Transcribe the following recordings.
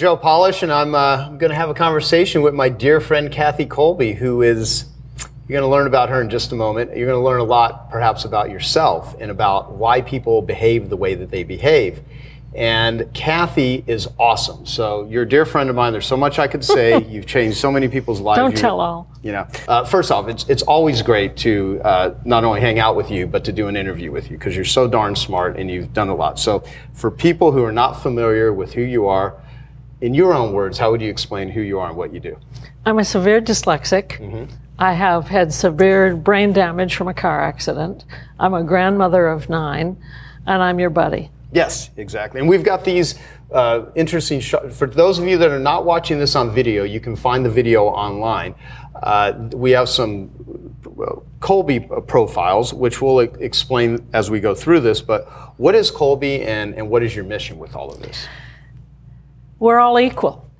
Joe Polish, and I'm, uh, I'm going to have a conversation with my dear friend Kathy Kolbe, who is, you're going to learn about her in just a moment. You're going to learn a lot, perhaps, about yourself and about why people behave the way that they behave. And Kathy is awesome. So you're a dear friend of mine. There's so much I could say. You've changed so many people's lives. Don't You- tell all. You know, uh, first off, it's it's always great to uh, not only hang out with you, but to do an interview with you because you're so darn smart and you've done a lot. So for people who are not familiar with who you are, in your own words, how would you explain who you are and what you do? I'm a severe dyslexic. I have had severe brain damage from a car accident. I'm a grandmother of nine, and I'm your buddy. Yes, exactly. And we've got these uh, interesting shots. For those of you that are not watching this on video, you can find the video online. Uh, we have some Kolbe profiles, which we'll explain as we go through this. But what is Kolbe and, and what is your mission with all of this? We're all equal,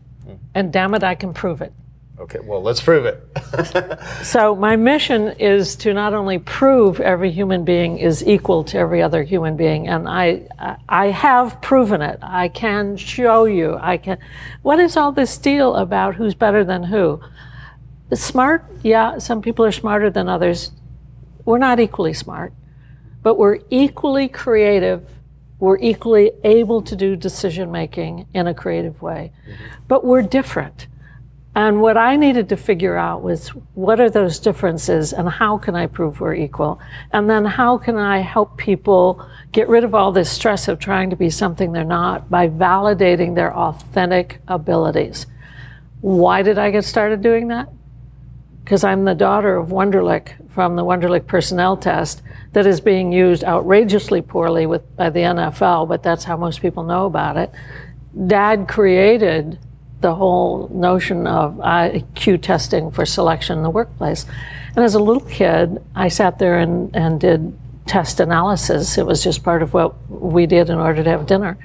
and damn it, I can prove it. Okay, well, let's prove it. So, my mission is to not only prove every human being is equal to every other human being, and I, I have proven it. I can show you. I can. What is all this deal about who's better than who? Smart, yeah, some people are smarter than others. We're not equally smart, but we're equally creative. We're equally able to do decision making in a creative way, mm-hmm. but we're different. And what I needed to figure out was what are those differences and how can I prove we're equal? And then how can I help people get rid of all this stress of trying to be something they're not by validating their authentic abilities? Why did I get started doing that? Because I'm the daughter of Wonderlic from the Wonderlic personnel test that is being used outrageously poorly with, by the NFL, but that's how most people know about it. Dad created the whole notion of IQ testing for selection in the workplace. And as a little kid, I sat there and, and did test analysis. It was just part of what we did in order to have dinner.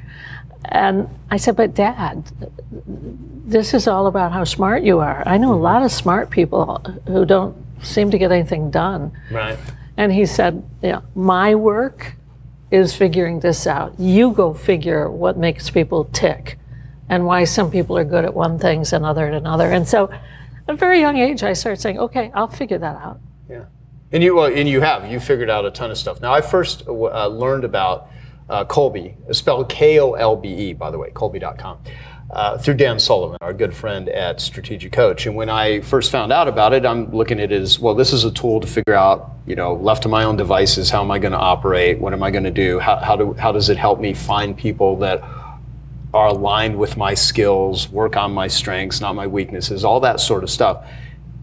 And I said, But dad, this is all about how smart you are. I know a lot of smart people who don't seem to get anything done. right. And he said, Yeah, my work is figuring this out. You go figure what makes people tick and why some people are good at one things and other at another. And so at a very young age, I started saying, Okay, I'll figure that out. Yeah, and you well, and you have you figured out a ton of stuff. Now, I first uh, learned about uh, Kolbe, spelled K-O-L-B-E, by the way, Kolbe.com, uh, through Dan Sullivan, our good friend at Strategic Coach. And when I first found out about it, I'm looking at it as well. This is a tool to figure out, you know, left to my own devices, how am I going to operate? What am I going to do? How how do how does it help me find people that are aligned with my skills, work on my strengths, not my weaknesses, all that sort of stuff.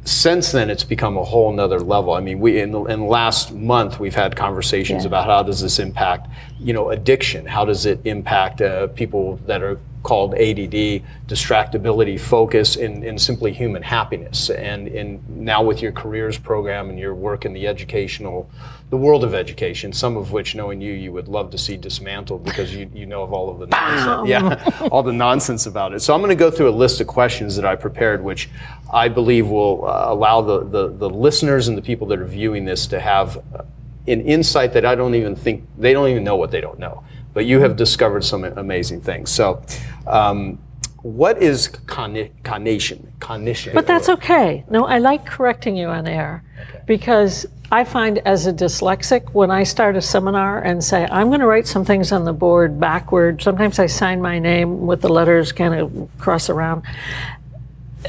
Since then, it's become a whole nother level. I mean, we in the, in the last month we've had conversations Yeah. about how does this impact, you know, addiction? How does it impact uh, people that are called ADD, distractibility, focus, and, and simply human happiness? And in now with your careers program and your work in the educational, the world of education, some of which, knowing you, you would love to see dismantled because you, you know of all of the nonsense, yeah, all the nonsense about it. So I'm going to go through a list of questions that I prepared, which I believe will uh, allow the, the the listeners and the people that are viewing this to have uh, an insight that I don't even think they don't even know what they don't know. But you have discovered some amazing things. So. Um, what is cogni- cognition? Cognition. But that's okay. No, I like correcting you on air because I find as a dyslexic, when I start a seminar and say, I'm going to write some things on the board backward, sometimes I sign my name with the letters kind of cross around.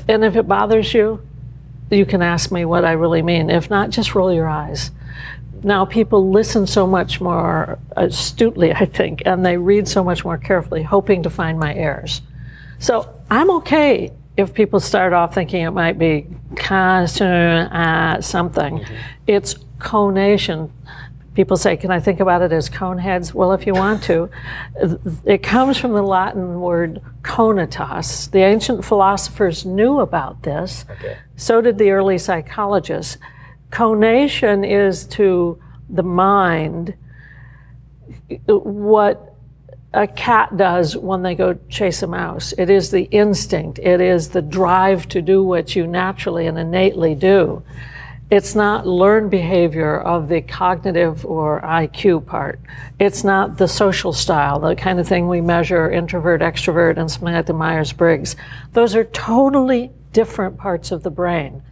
And if it bothers you, you can ask me what I really mean. If not, just roll your eyes. Now, people listen so much more astutely, I think, and they read so much more carefully, hoping to find my errors. So I'm okay if people start off thinking it might be uh, something. It's conation. People say, Can I think about it as cone heads? Well, if you want to. It comes from the Latin word conatus. The ancient philosophers knew about this, Okay. so did the early psychologists. Conation is to the mind what a cat does when they go chase a mouse. It is the instinct, it is the drive to do what you naturally and innately do. It's not learned behavior of the cognitive or IQ part. It's not the social style, the kind of thing we measure introvert, extrovert, and something like the Myers Briggs. Those are totally different parts of the brain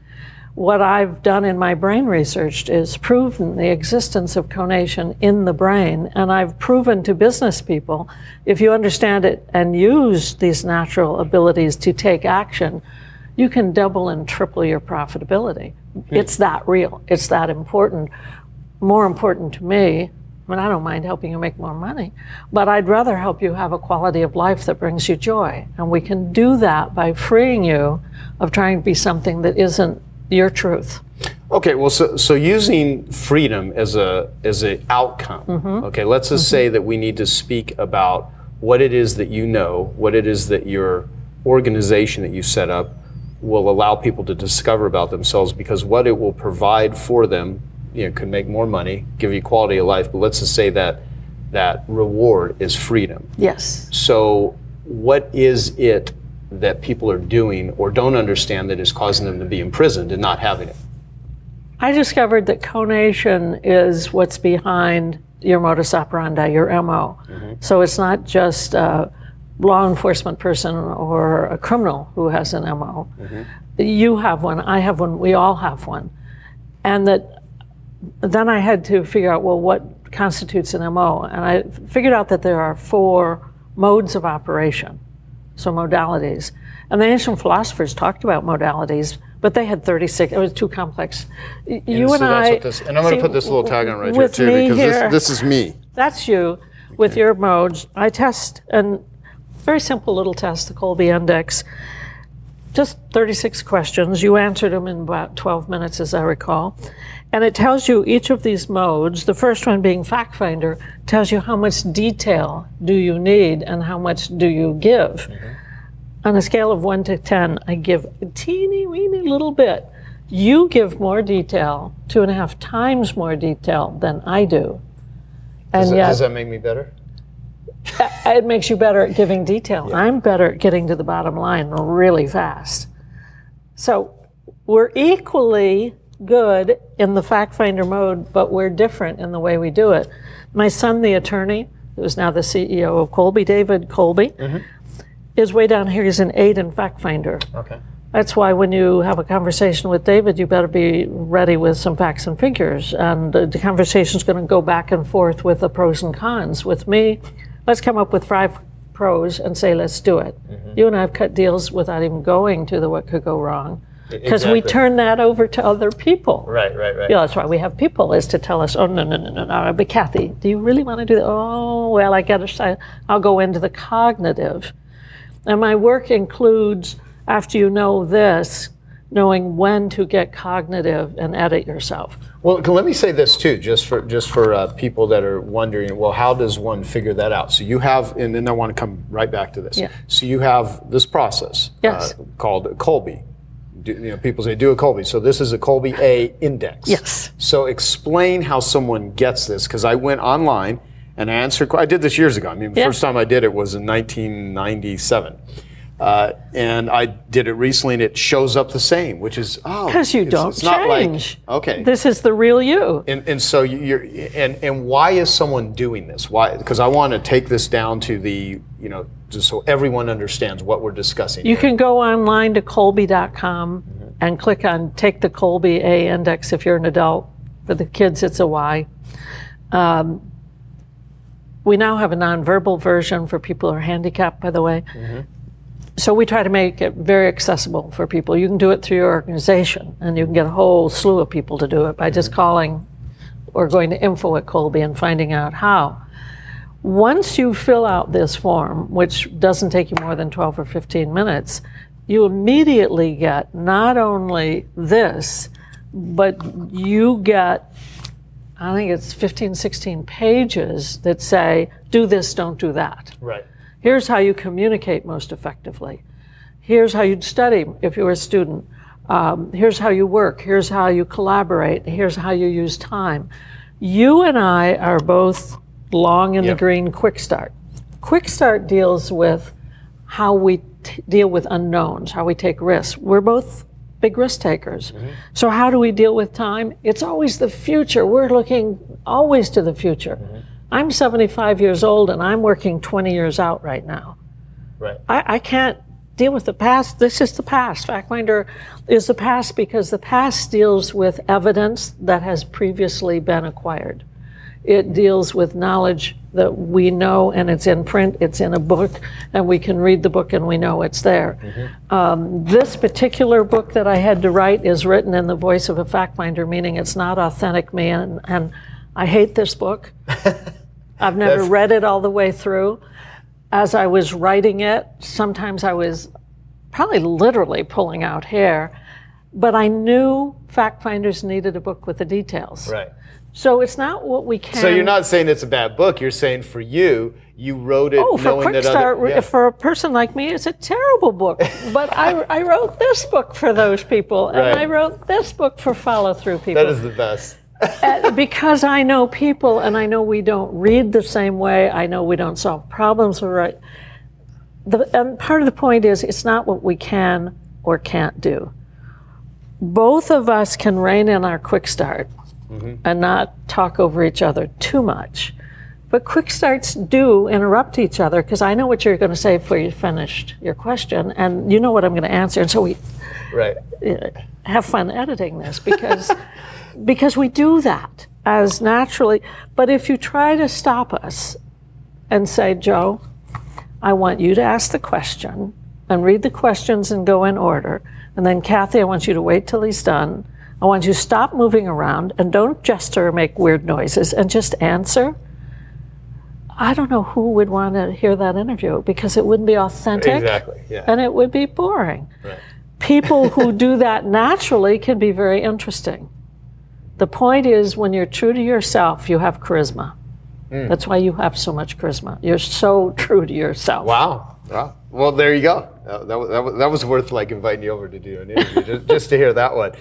what I've done in my brain research is proven the existence of conation in the brain. And I've proven to business people if you understand it and use these natural abilities to take action, you can double and triple your profitability. It's that real, it's that important. More important to me, I mean, I don't mind helping you make more money, but I'd rather help you have a quality of life that brings you joy. And we can do that by freeing you of trying to be something that isn't your truth. Okay, well, so, so using freedom as a as an outcome. Mm-hmm. Okay, let's just mm-hmm. say that we need to speak about what it is that you know, what it is that your organization that you set up will allow people to discover about themselves, because what it will provide for them, you know, could make more money, give you quality of life. But let's just say that that reward is freedom. Yes. So, what is it that people are doing or don't understand that is causing them to be imprisoned and not having it? I discovered that conation is what's behind your modus operandi, your MO. Mm-hmm. So it's not just a law enforcement person or a criminal who has an MO. Mm-hmm. You have one, I have one, we all have one. And that then I had to figure out well, what constitutes an MO? And I figured out that there are four modes of operation, so modalities. And the ancient philosophers talked about modalities, but they had 36. It was too complex. You and, so I. this, and I'm going to put this little tag on right here too because here- this, this is me. That's you with your modes. I test a very simple little test, the Kolbe Index. Just 36 questions. You answered them in about 12 minutes, as I recall. And it tells you each of these modes, the first one being fact finder, tells you how much detail do you need and how much do you give. Mm-hmm. On a scale of 1 to 10, I give a teeny weeny little bit. You give more detail, two and a half times more detail than I do. And Does, that, yet, does that make me better? Uh, it makes you better at giving detail. I'm better at getting to the bottom line really fast. So we're equally good in the fact finder mode, but we're different in the way we do it. My son, the attorney, who is now the CEO of Kolbe, David Kolbe, mm-hmm. is way down here. He's an eight in fact finder. Okay. That's why when you have a conversation with David, you better be ready with some facts and figures. And the conversation's going to go back and forth with the pros and cons. With me, let's come up with five pros and say, let's do it. Mm-hmm. You and I have cut deals without even going to the what could go wrong. Because we turn that over to other people. Right, right, right. Yeah, that's why we have people is to tell us, oh no no no no no. But Kathy, do you really want to do that? Oh well, I got to. I'll go into the cognitive, and my work includes after you know this, knowing when to get cognitive and edit yourself. Well, let me say this too, just for just for uh, people that are wondering. Well, how does one figure that out? So you have, and then I want to come right back to this. Yeah. So you have this process Yes. uh, called Kolbe. Do, you know, people say do a Kolbe. So this is a Kolbe A index. Yes. So explain how someone gets this, because I went online and I answered. I did this years ago. I mean, the Yeah. first time I did it was in 1997. Uh, and I did it recently, and it shows up the same, which is oh, Because you it's- don't it's not like- change. okay, This is the real you. and, and so you're and and why is someone doing this? Why? Because I want to take this down to the you know just so everyone understands what we're discussing. You here. can go online to Kolbe.com and click on Take the Kolbe A Index if you're an adult. For the kids, it's a Y. Um, we now have a nonverbal version for people who are handicapped, by the way. So we try to make it very accessible for people. You can do it through your organization, and you can get a whole slew of people to do it by just mm-hmm. calling or going to info at Kolbe and finding out how. Once you fill out this form, which doesn't take you more than 12 or 15 minutes, you immediately get not only this, but you get I think it's 15, 16 pages that say, do this, don't do that. Right. Here's how you communicate most effectively. Here's how you'd study if you were a student. Um, here's how you work. Here's how you collaborate. Here's how you use time. You and I are both long in Yep. the green quick start. Quick start deals with how we t- deal with unknowns, how we take risks. We're both big risk takers. So, how do we deal with time? It's always the future. We're looking always to the future. I'm 75 years old and I'm working 20 years out right now. Right. I, I can't deal with the past. This is the past. FactFinder is the past because the past deals with evidence that has previously been acquired. It deals with knowledge that we know and it's in print, it's in a book, and we can read the book and we know it's there. Um, this particular book that I had to write is written in the voice of a fact finder, meaning it's not authentic me, and, and I hate this book. I've never That's- read it all the way through. As I was writing it, sometimes I was probably literally pulling out hair, but I knew fact finders needed a book with the details. Right. So it's not what we can. So you're not saying it's a bad book. You're saying for you, you wrote it Oh, for knowing Quick that Start, other. yeah. for a person like me, it's a terrible book. but I, I wrote this book for those people, and Right. I wrote this book for follow through people. That is the best. Uh, because I know people, and I know we don't read the same way. I know we don't solve problems the right. The, and part of the point is, it's not what we can or can't do. Both of us can rein in our quick start and not talk over each other too much. But quick starts do interrupt each other because I know what you're going to say before you finished your question, and you know what I'm going to answer. And so we Right. have fun editing this because because we do that as naturally. But if you try to stop us and say, Joe, I want you to ask the question and read the questions and go in order, and then Kathy, I want you to wait till he's done. I want you to stop moving around and don't gesture or make weird noises and just answer. I don't know who would want to hear that interview because it wouldn't be authentic Exactly. Yeah. and it would be boring Right. people who do that naturally can be very interesting. The point is, when you're true to yourself, you have charisma. Hmm. That's why you have so much charisma. You're so true to yourself. Wow. Wow. Well, there you go. That, that, was- that, that was worth like inviting you over to do an interview just, just to hear that one.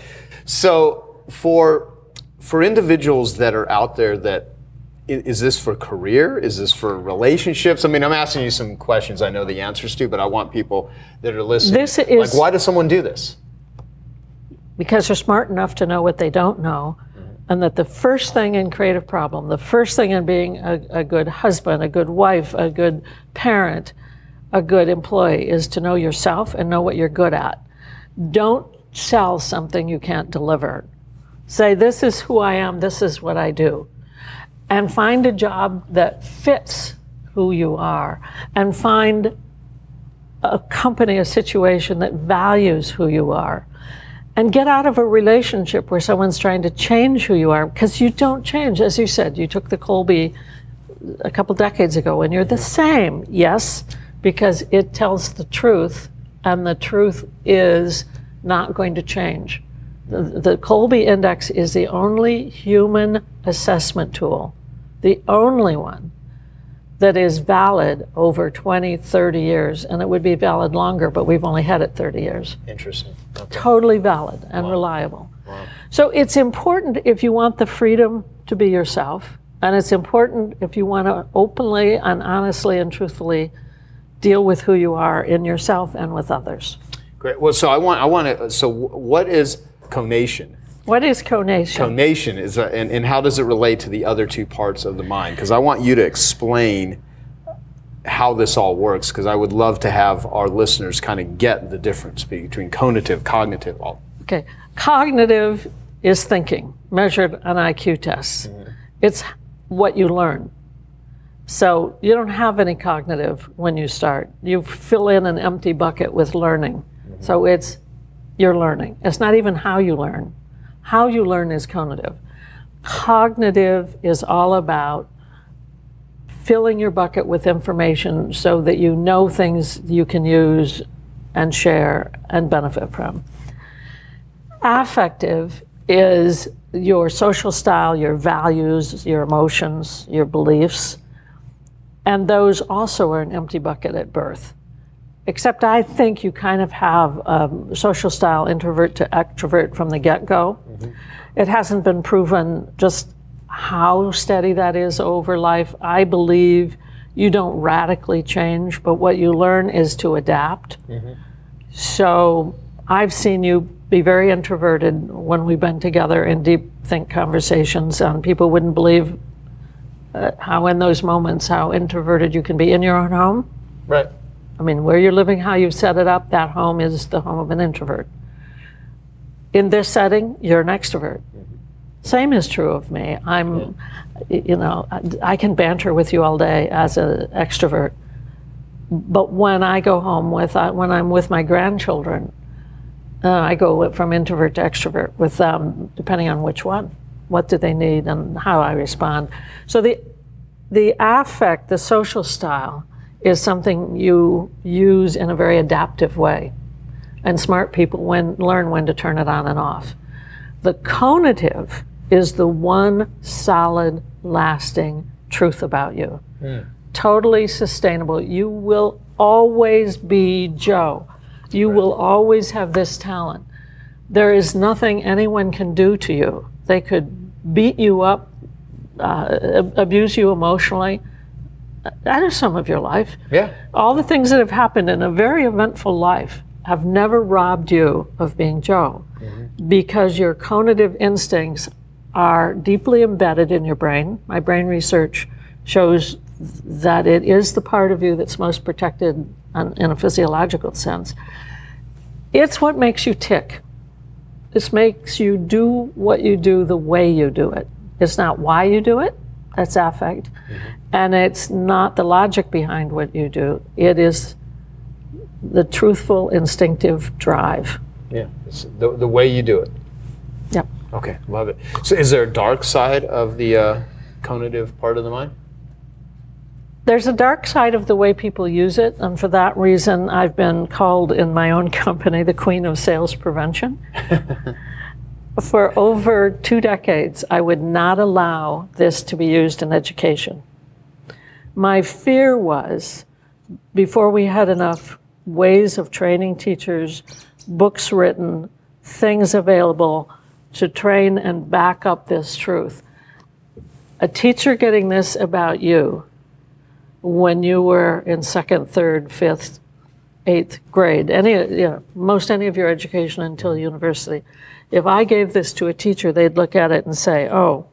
So for for individuals that are out there that is this for career? Is this for relationships? I mean, I'm asking you some questions I know the answers to, but I want people that are listening. This is- like, why does someone do this? Because they're smart enough to know what they don't know. And that the first thing in creative problem, the first thing in being a, a good husband, a good wife, a good parent, a good employee is to know yourself and know what you're good at. Don't sell something you can't deliver. Say, this is who I am, this is what I do. And find a job that fits who you are. And find a company, a situation that values who you are. And get out of a relationship where someone's trying to change who you are, because you don't change. As you said, you took the Kolbe a couple decades ago and you're the same. Yes, because it tells the truth, and the truth is not going to change. The, the Kolbe Index is the only human assessment tool, the only one that is valid over 20, 30 years, and it would be valid longer, but we've only had it 30 years Interesting. Okay. totally valid and reliable. Wow. So it's important if you want the freedom to be yourself, and it's important if you want to openly and honestly and truthfully deal with who you are in yourself and with others. Great. Well, so I want I want to. So, what is conation? What is conation? Conation is, a, and, and how does it relate to the other two parts of the mind? Because I want you to explain how this all works. Because I would love to have our listeners kind of get the difference between conative, cognitive. All Okay. Cognitive is thinking, measured on IQ tests. Mm-hmm. It's what you learn. So you don't have any cognitive when you start. You fill in an empty bucket with learning. Mm-hmm. So it's you're learning. It's not even how you learn. How you learn is cognitive. Cognitive is all about filling your bucket with information so that you know things you can use and share and benefit from affective is your social style, your values, your emotions, your beliefs, and those also are an empty bucket at birth. Except I think you kind of have um, social style introvert to extrovert from the get go. It hasn't been proven just how steady that is over life. I believe you don't radically change, but what you learn is to adapt. So I've seen you be very introverted when we've been together in deep think conversations, and people wouldn't believe uh, how, in those moments, how introverted you can be in your own home. Right. I mean, where you're living, how you've set it up, that home is the home of an introvert. In this setting, you're an extrovert. Same is true of me. I'm, y- you know, I- I can banter with you all day as an extrovert. But when I go home with, uh, when I'm with my grandchildren, uh, I go from introvert to extrovert with them, depending on which one. What do they need and how I respond. So the, the affect, the social style, is something you use in a very adaptive way. And smart people when, learn when to turn it on and off. The conative is the one solid, lasting truth about you. Totally sustainable. You will always be Joe. You will always have this talent. There is nothing anyone can do to you. They could beat you up, uh, abuse you emotionally. That is some of your life. Yeah. All the things that have happened in a very eventful life have never robbed you of being Joe mm-hmm. because your conative instincts are deeply embedded in your brain. My brain research shows that it is the part of you that's most protected on- in a physiological sense. It's what makes you tick. This makes you do what you do the way you do it. It's not why you do it, that's affect. Mm-hmm. And it's not the logic behind what you do, it is the truthful, instinctive drive. Yeah. It's the, the way you do it. Yep. Okay, love it. So, is there a dark side of the uh, conative part of the mind? There's a dark side of the way people use it, and for that reason, I've been called in my own company the queen of sales prevention. for over two decades, I would not allow this to be used in education. My fear was before we had enough ways of training teachers, books written, things available to train and back up this truth. A teacher getting this about you when you were in second, third, fifth, eighth grade, any, you know, most any of your education until university, if I gave this to a teacher, they'd look at it and say, oh,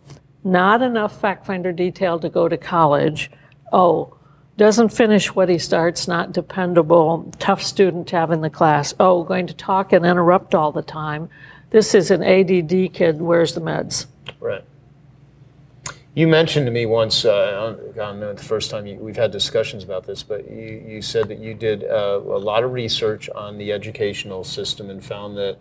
not enough fact finder detail to go to college. Oh, doesn't finish what he starts, not dependable, tough student to have in the class. Oh, going to talk and interrupt all the time. This is an ADD kid, where's the meds? Right. You mentioned to me once, uh, I don't know the first time you, we've had discussions about this, but you, you said that you did uh, a lot of research on the educational system and found that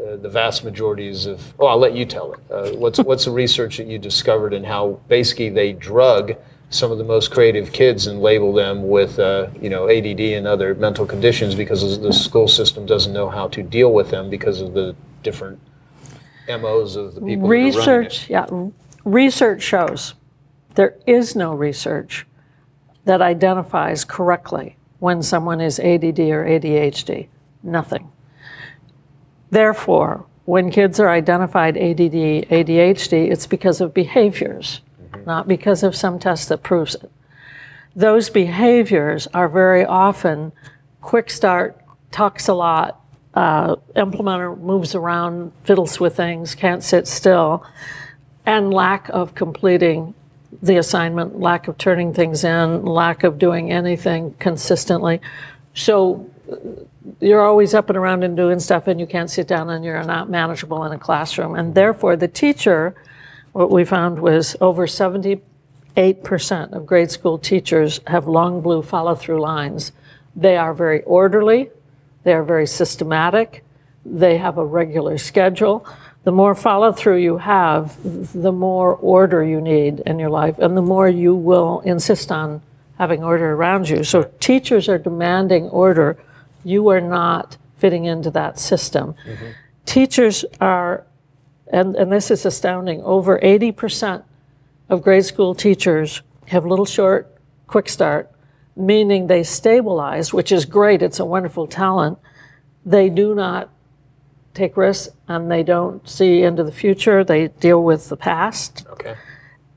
uh, the vast majorities of, oh, I'll let you tell it. Uh, what's, what's the research that you discovered and how basically they drug some of the most creative kids and label them with, uh, you know, ADD and other mental conditions because the school system doesn't know how to deal with them because of the different MOs of the people research yeah research shows there is no research that identifies correctly when someone is ADD or ADHD nothing. Therefore when kids are identified ADD ADHD it's because of behaviors not because of some test that proves it those behaviors are very often quick start talks a lot uh, implementer moves around, fiddles with things, can't sit still, and lack of completing the assignment, lack of turning things in, lack of doing anything consistently. So you're always up and around and doing stuff, and you can't sit down, and you're not manageable in a classroom. And therefore, the teacher, what we found was over 78% of grade school teachers have long blue follow through lines. They are very orderly, they are very systematic. They have a regular schedule. The more follow through you have, the more order you need in your life, and the more you will insist on having order around you. So, teachers are demanding order. You are not fitting into that system. Mm-hmm. Teachers are and, and this is astounding, over 80% of grade school teachers have little short quick start, meaning they stabilize, which is great, it's a wonderful talent. They do not take risks and they don't see into the future, they deal with the past. Okay.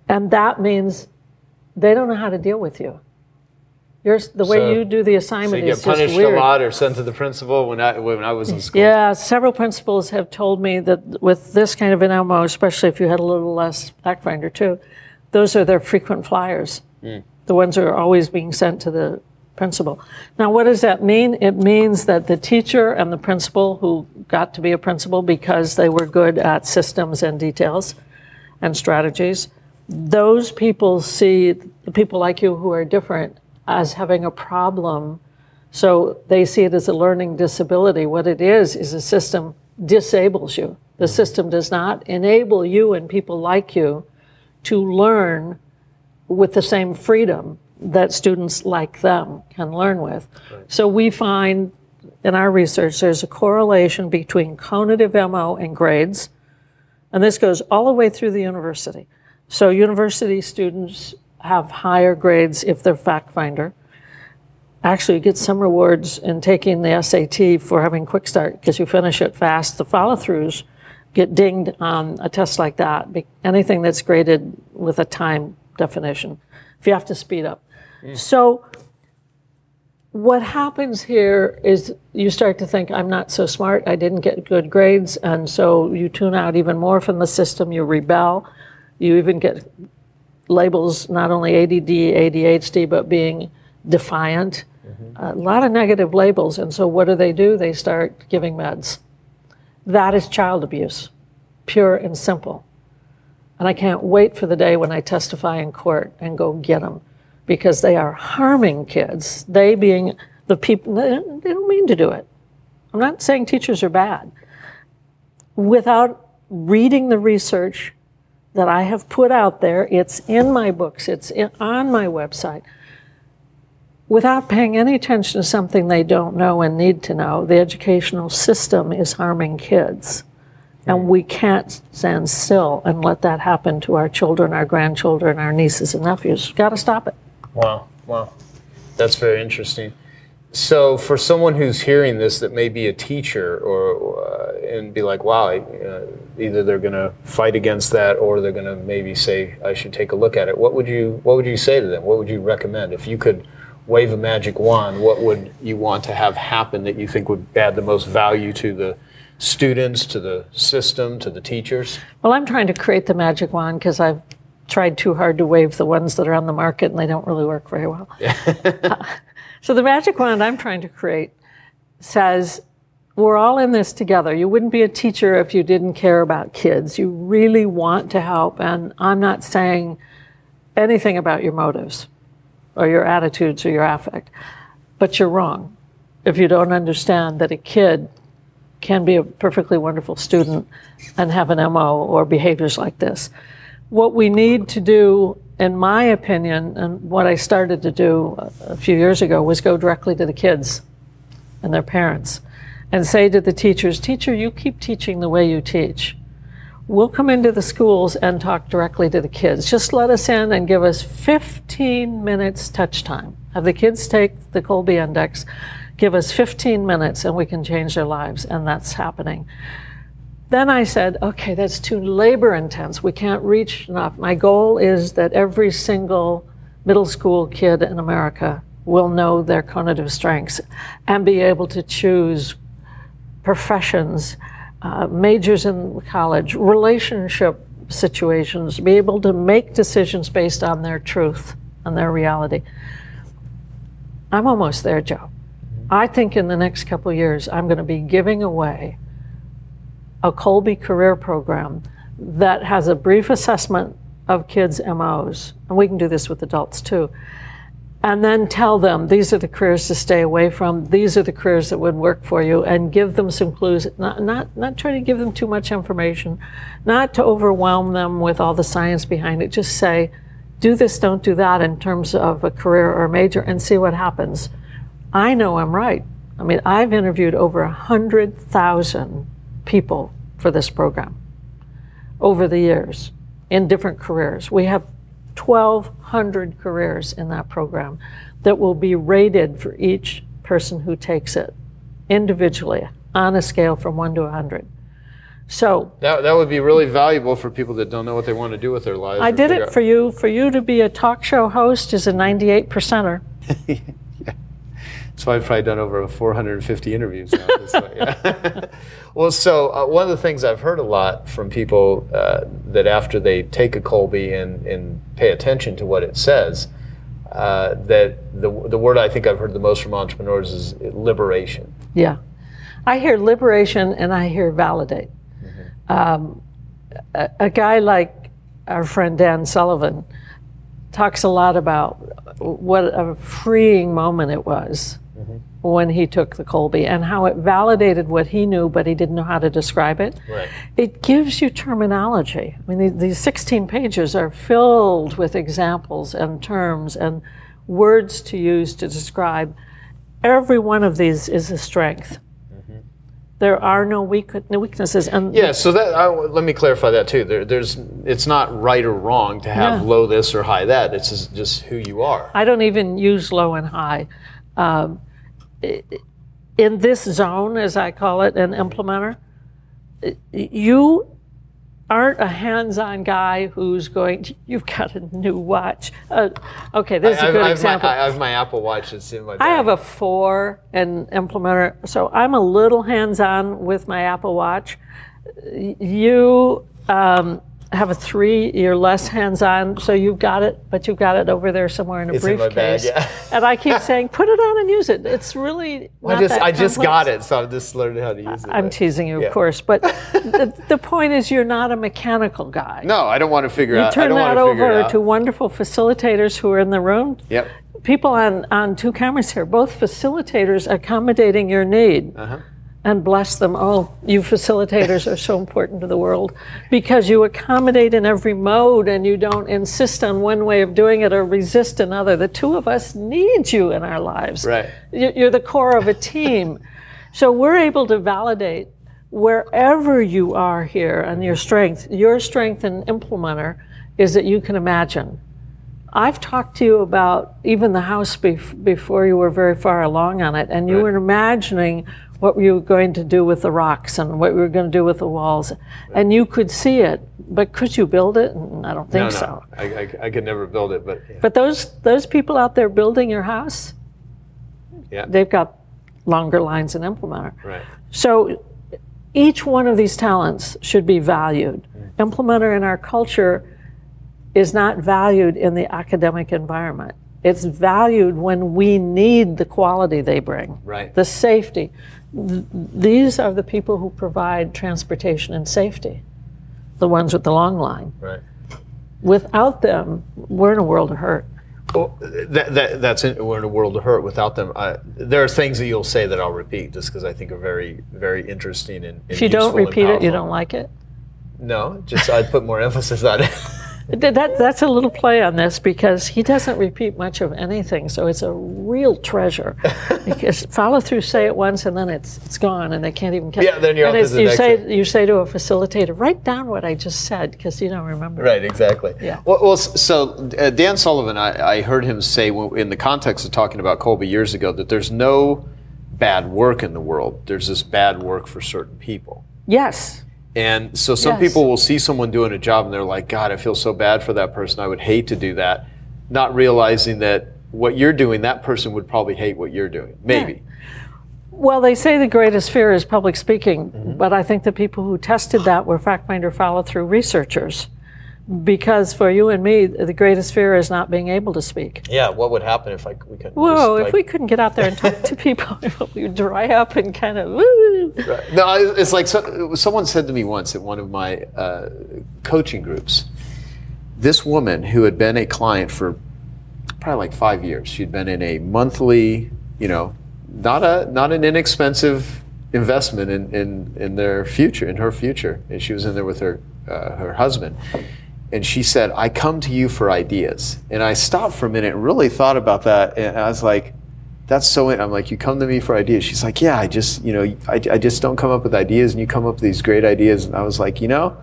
And that means they don't know how to deal with you. The way So- you do the So assignment you is get just punished weird. a lot or sent to the principal when I when I was in school. Yeah, several principals have told me that with this kind of an MO, especially if you had a little less Fact Finder too, those are their frequent flyers. Hmm. The ones that are always being sent to the principal. Now, what does that mean? It means that the teacher and the principal who got to be a principal because they were good at systems and details and strategies, those people see the people like you who are different as having a problem so they see it as a learning disability. What it is, is a system disables you. The system does not enable you and people like you to learn with the same freedom that students like them can learn with. So we find in our research there's a correlation between cognitive MO and grades, and this goes all the way through the university. So university students have higher grades if they're fact finder actually you get some rewards in taking the SAT for having quick start because you finish it fast. The follow throughs get dinged on a test like that. Be- Anything that's graded with a time definition, if you have to speed up. Hmm. So, what happens here is you start to think, I'm not so smart, I didn't get good grades, and so you tune out even more from the system, you rebel, you even get labels not only ADD, ADHD, but being defiant. Mm-hmm. A lot of negative labels. And so what do they do? They start giving meds. That is child abuse, pure and simple. And I can't wait for the day when I testify in court and go get them because they are harming kids. They being the people, they don't they don't mean to do it. I'm not saying teachers are bad. Without reading the research that I have put out there, it's in my books, it's in, on my website without paying any attention to something they don't know and need to know, the educational system is harming kids. And we can't stand still and let that happen to our children, our grandchildren, our nieces and nephews. Got to stop it. Wow, wow, that's very interesting. So, for someone who's hearing this that may be a teacher or uh, and be like, "Wow," uh, either they're going to fight against that or they're going to maybe say, "I should take a look at it." What would you What would you say to them? What would you recommend if you could wave a magic wand? What would you want to have happen that you think would add the most value to the students, to the system, to the teachers? Well, I'm trying to create the magic wand because I've tried too hard to wave the ones that are on the market and they don't really work very well. Uh, so, the magic wand I'm trying to create says, we're all in this together. You wouldn't be a teacher if you didn't care about kids. You really want to help. And I'm not saying anything about your motives or your attitudes or your affect, but you're wrong if you don't understand that a kid can be a perfectly wonderful student and have an MO or behaviors like this. What we need to do, in my opinion, and what I started to do a- few years ago, was go directly to the kids and their parents and say to the teachers, Teacher, you keep teaching the way you teach. We'll come into the schools and talk directly to the kids. Just let us in and give us 15 minutes touch time. Have the kids take the Kolbe Index, give us 15 minutes, and we can change their lives. And that's happening. Then I said, okay, that's too labor intense. We can't reach enough. My goal is that every single middle school kid in America will know their cognitive strengths and be able to choose professions, uh, majors in college, relationship situations, be able to make decisions based on their truth and their reality. I'm almost there, Joe. I think in the next couple years, I'm going to be giving away a Kolbe career program that has a brief assessment of kids' MOs, and we can do this with adults too, and then tell them these are the careers to stay away from, these are the careers that would work for you, and give them some clues, not, not, not try to give them too much information, not to overwhelm them with all the science behind it, just say, do this, don't do that in terms of a career or a major, and see what happens. I know I'm right. I mean, I've interviewed over 100,000 people for this program. over the years in different careers. We have 1,200 careers in that program that will be rated for each person who takes it individually on a scale from 1 to 100. So That, that would be really valuable for people that don't know what they want to do with their lives. I did it out- for you. For you to be a talk show host is a 98 percenter. So I've probably done over 450 interviews now. This way, yeah. well, so uh, one of the things I've heard a lot from people uh, that after they take a Kolbe and, and pay attention to what it says, uh, that the, the word I think I've heard the most from entrepreneurs is liberation. Yeah. I hear liberation and I hear validate. Um, a, a guy like our friend Dan Sullivan talks a lot about what a freeing moment it was when he took the Kolbe and how it validated what he knew, but he didn't know how to describe it. Right. It gives you terminology. I mean, these, these 16 pages are filled with examples and terms and words to use to describe. Every one of these is a strength. There are no weak, no weaknesses. And Yeah, so that I, let me clarify that too. There, there's it's not right or wrong to have low this or high that. It's just, just who you are. I don't even use low and high. Um, in this zone, as I call it, an implementer, you aren't a hands-on guy who's going. You've got a new watch. Uh, okay, this is a good I have my, example. I have my Apple Watch that's in my. I have a four and implementer, so I'm a little hands-on with my Apple Watch. You um, have a three, you're less hands-on, so you've got it, but you've got it over there somewhere in a It's in bag, briefcase. yeah. and I keep saying, put it on and use it. It's really I not just I just got it, so I'm just learning how to use it. I'm teasing you, Yeah. of course, but the, the point is, you're not a mechanical guy. No, I don't want to figure you out. I turn don't that want to over out. to wonderful facilitators who are in the room. Yep. people on, on two cameras here, both facilitators accommodating your need. Uh-huh. And bless them. all. you facilitators are so important to the world because you accommodate in every mode and you don't insist on one way of doing it or resist another. The two of us need you in our lives. Right. You- You're the core of a team. so we're able to validate wherever you are here and your strength. Your strength and implementer is that you can imagine. I've talked to you about even the house bef- before you were very far along on it, and you Right. were imagining what you were going to do with the rocks and what you were going to do with the walls, and you could see it. But could you build it? Mm, I don't think No, no, so. I, I, I could never build it, but But those those people out there building your house, yeah, they've got longer lines than implementer. right. So each one of these talents should be valued. Implementer in our culture is not valued in the academic environment. It's valued when we need the quality they bring, Right. the safety. Th- These are the people who provide transportation and safety, the ones with the long line. Right. Without them, we're in a world of hurt. Well, that, that, that's in, we're in a world of hurt without them. I, there are things that you'll say that I'll repeat just because I think are very, very interesting and, and If you don't repeat it, you don't like it. No, just I'd put more emphasis on it. Th- That, that's a little play on this because he doesn't repeat much of anything, so it's a real treasure. because follow through, say it once, and then it's it's gone, and they can't even catch. Yeah, then you're and on to the you next say thing. you say to a facilitator, write down what I just said because you don't remember. Right, exactly. Yeah. Well, well so uh, Dan Sullivan, I, I heard him say w- in the context of talking about Kolbe years ago that there's no bad work in the world. There's just bad work for certain people. Yes. And so some Yes. people will see someone doing a job and they're like, God, I feel so bad for that person. I would hate to do that. Not realizing that what you're doing, that person would probably hate what you're doing. Maybe. Well, they say the greatest fear is public speaking, Mm-hmm. but I think the people who tested that were fact finder follow through researchers. Because for you and me, the greatest fear is not being able to speak. Yeah. What would happen if I, we couldn't? Whoa, if we couldn't get out there and talk to people, we would dry up and kind of, woo. No, it's like so, someone said to me once at one of my uh, coaching groups. This woman who had been a client for probably like five years. She'd been in a monthly, you know, not a not an inexpensive investment in in, in their future, in her future. And she was in there with her uh, her husband. And she said, "I come to you for ideas." And I stopped for a minute and really thought about that. And I was like, that's so i'm like you come to me for ideas she's like yeah i just you know I, I just don't come up with ideas and you come up with these great ideas and i was like you know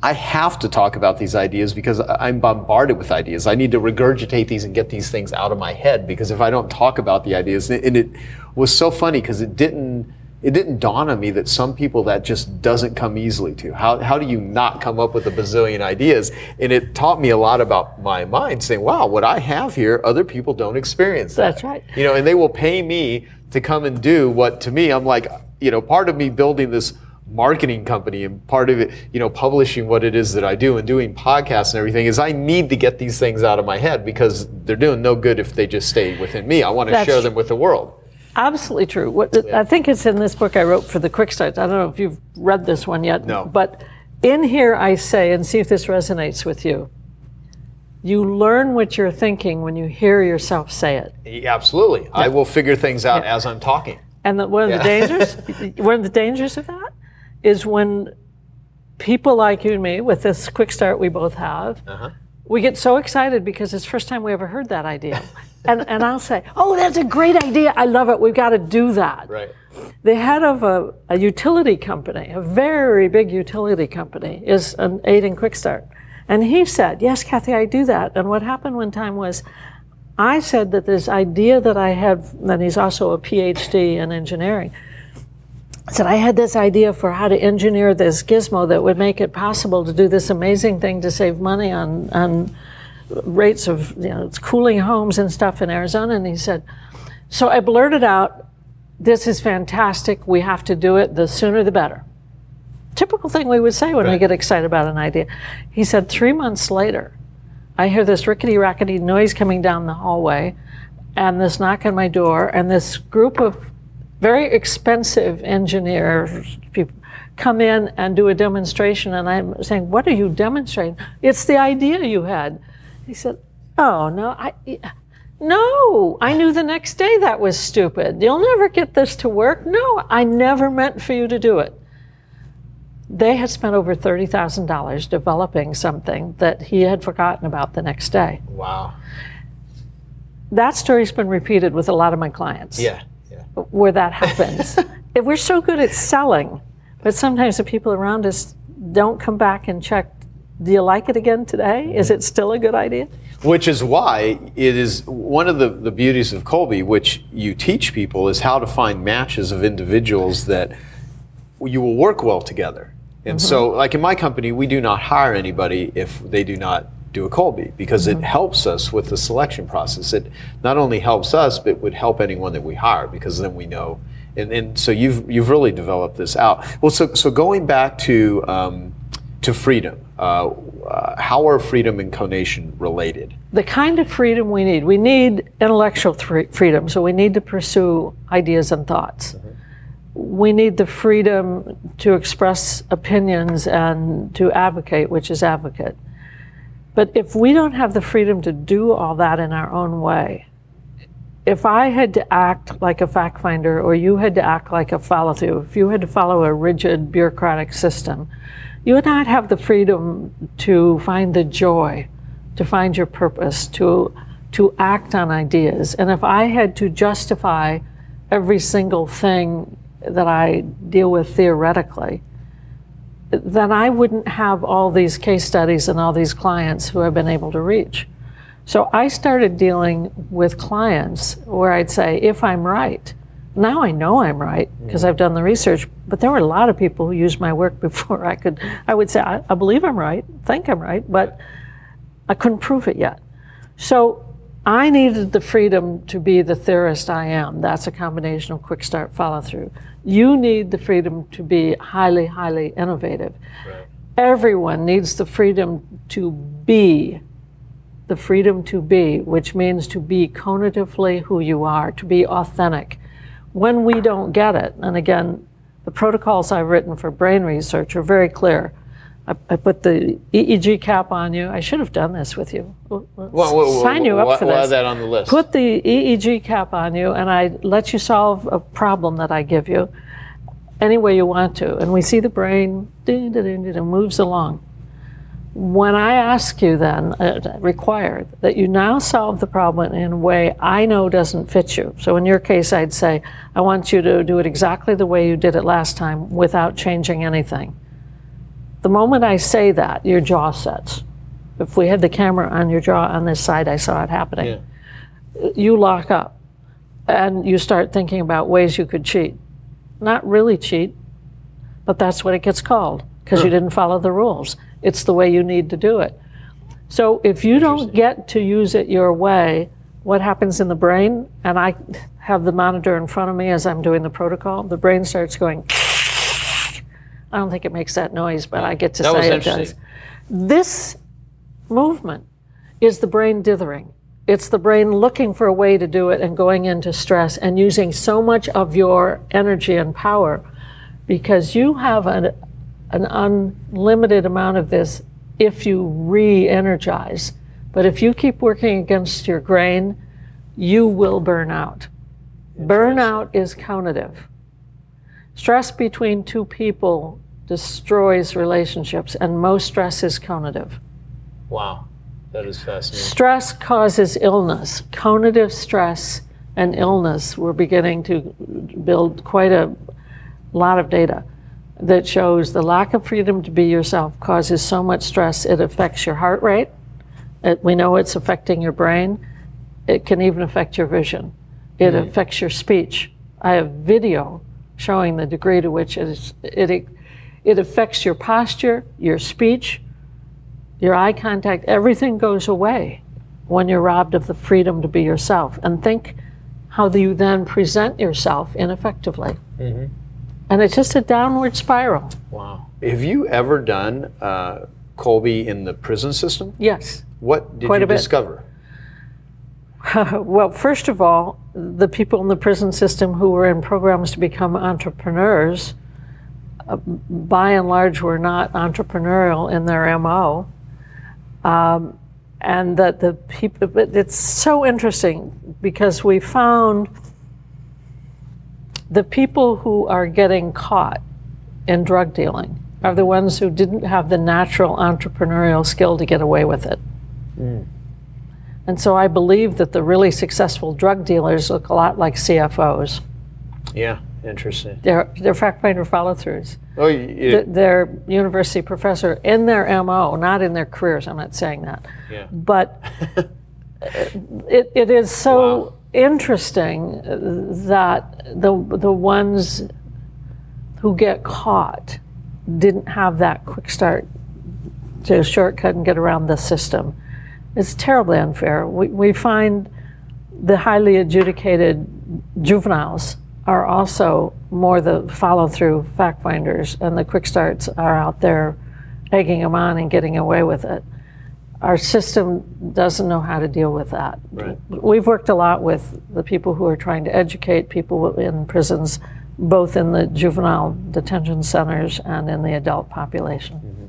I have to talk about these ideas because I'm bombarded with ideas. I need to regurgitate these and get these things out of my head because if I don't talk about the ideas, and it was so funny because it didn't it didn't dawn on me that some people that just doesn't come easily to. How, how do you not come up with a bazillion ideas? And it taught me a lot about my mind saying, wow, what I have here, other people don't experience that. That's right. You know, and they will pay me to come and do what to me, I'm like, you know, part of me building this marketing company and part of it, you know, publishing what it is that I do and doing podcasts and everything is I need to get these things out of my head because they're doing no good if they just stay within me. I want to That's share them with the world. Absolutely true. What, I think it's in this book I wrote for the Quick Starts. I don't know if you've read this one yet. No. But in here I say, and see if this resonates with you. You learn what you're thinking when you hear yourself say it. Yeah, Absolutely. I will figure things out as I'm talking. And the, one of the dangers, one of the dangers of that, is when people like you and me, with this quick start we both have, Uh-huh. We get so excited because it's the first time we ever heard that idea. and, and I'll say, "Oh, that's a great idea! I love it. We've got to do that." Right. The head of a, a utility company, a very big utility company, is an aid in quick start. And he said, Yes, Kathy, I do that. And what happened one time was I said that this idea that I had, and he's also a PhD in engineering, said I had this idea for how to engineer this gizmo that would make it possible to do this amazing thing to save money on, on rates of you know, cooling homes and stuff in Arizona. And he said, So I blurted out, This is fantastic. We have to do it. The sooner the better. Typical thing we would say when we get excited about an idea. He said, Three months later, I hear this rickety rackety noise coming down the hallway and this knock on my door and this group of very expensive engineers people come in and do a demonstration and I'm saying, What are you demonstrating? It's the idea you had. He said, Oh no, I no, I knew the next day that was stupid. You'll never get this to work. No, I never meant for you to do it. They had spent over $30,000 developing something that he had forgotten about the next day. Wow. That story's been repeated with a lot of my clients Yeah. Where that happens. if we're so good at selling, but sometimes the people around us don't come back and check, do you like it again today? Is it still a good idea? Which is why it is one of the, the beauties of Kolbe, which you teach people, is how to find matches of individuals that you will work well together. And mm-hmm. so, like in my company, we do not hire anybody if they do not do a Kolbe because it helps us with the selection process. It not only helps us, but would help anyone that we hire because then we know. And, and so you've you've really developed this out. Well, so so going back to um, to freedom, uh, uh, how are freedom and conation related? the kind of freedom we need. We need intellectual thr- freedom, so we need to pursue ideas and thoughts. We need the freedom to express opinions and to advocate, which is advocate. But if we don't have the freedom to do all that in our own way, if I had to act like a fact finder or you had to act like a follow through, if you had to follow a rigid bureaucratic system, you would not have the freedom to find the joy, to find your purpose, to, to act on ideas. And if I had to justify every single thing that I deal with theoretically, then I wouldn't have all these case studies and all these clients who I've been able to reach. So I started dealing with clients where I'd say, if I'm right, now I know I'm right because I've done the research, but there were a lot of people who used my work before I could, I would say, I, I believe I'm right, think I'm right, but I couldn't prove it yet. So I needed the freedom to be the theorist I am. That's a combination of quick start follow through. You need the freedom to be highly, highly innovative. Everyone needs the freedom to be the freedom to be, which means to be cognitively who you are, to be authentic. When we don't get it, and again, the protocols I've written for brain research are very clear. I, I put the EEG cap on you. I should have done this with you. We'll- we'll sign you up for this. add that on the list. Put the EEG cap on you, and I let you solve a problem that I give you any way you want to. And we see the brain ding, ding, ding, moves along. When I ask you then, uh, required, that you now solve the problem in a way I know doesn't fit you. So in your case, I'd say, I want you to do it exactly the way you did it last time without changing anything. The moment I say that, your jaw sets. If we had the camera on your jaw on this side, I saw it happening. You lock up and you start thinking about ways you could cheat. Not really cheat, but that's what it gets called because you didn't follow the rules. It's the way you need to do it. So if you don't get to use it your way, what happens in the brain? And I have the monitor in front of me as I'm doing the protocol. The brain starts going. I don't think it makes that noise, but I get to That say it does. This movement is the brain dithering. It's the brain looking for a way to do it and going into stress and using so much of your energy and power because you have an, an unlimited amount of this if you re energize. But if you keep working against your grain, you will burn out. Burnout is conative. Stress between two people destroys relationships, and most stress is conative. Wow, that is fascinating. Stress causes illness. Conative stress and illness, we're beginning to build quite a lot of data that shows the lack of freedom to be yourself causes so much stress it affects your heart rate. It, we know it's affecting your brain. It can even affect your vision. It mm-hmm. affects your speech. I have video showing the degree to which it, is, it, it affects your posture, your speech, your eye contact, everything goes away when you're robbed of the freedom to be yourself. And think how you then present yourself ineffectively. And it's just a downward spiral. Wow. Have you ever done uh, Kolbe in the prison system? Yes. What did Quite you discover? Well, first of all, the people in the prison system who were in programs to become entrepreneurs, uh, by and large, were not entrepreneurial in their MO. Um, and that the people, but it's so interesting because we found the people who are getting caught in drug dealing are the ones who didn't have the natural entrepreneurial skill to get away with it. And so I believe that the really successful drug dealers look a lot like CFOs. Yeah, interesting. They're, they're fact finder follow throughs. Oh, you, They're university professor in their MO, not in their careers. I'm not saying that. yeah. But uh, it, it is so interesting uh, that the, the ones who get caught didn't have that quick start to shortcut and get around the system. It's terribly unfair. We, we find the highly adjudicated juveniles are also more the follow through fact finders, and the quick starts are out there egging them on and getting away with it. Our system doesn't know how to deal with that. Right. We've worked a lot with the people who are trying to educate people in prisons, both in the juvenile detention centers and in the adult population. Mm-hmm.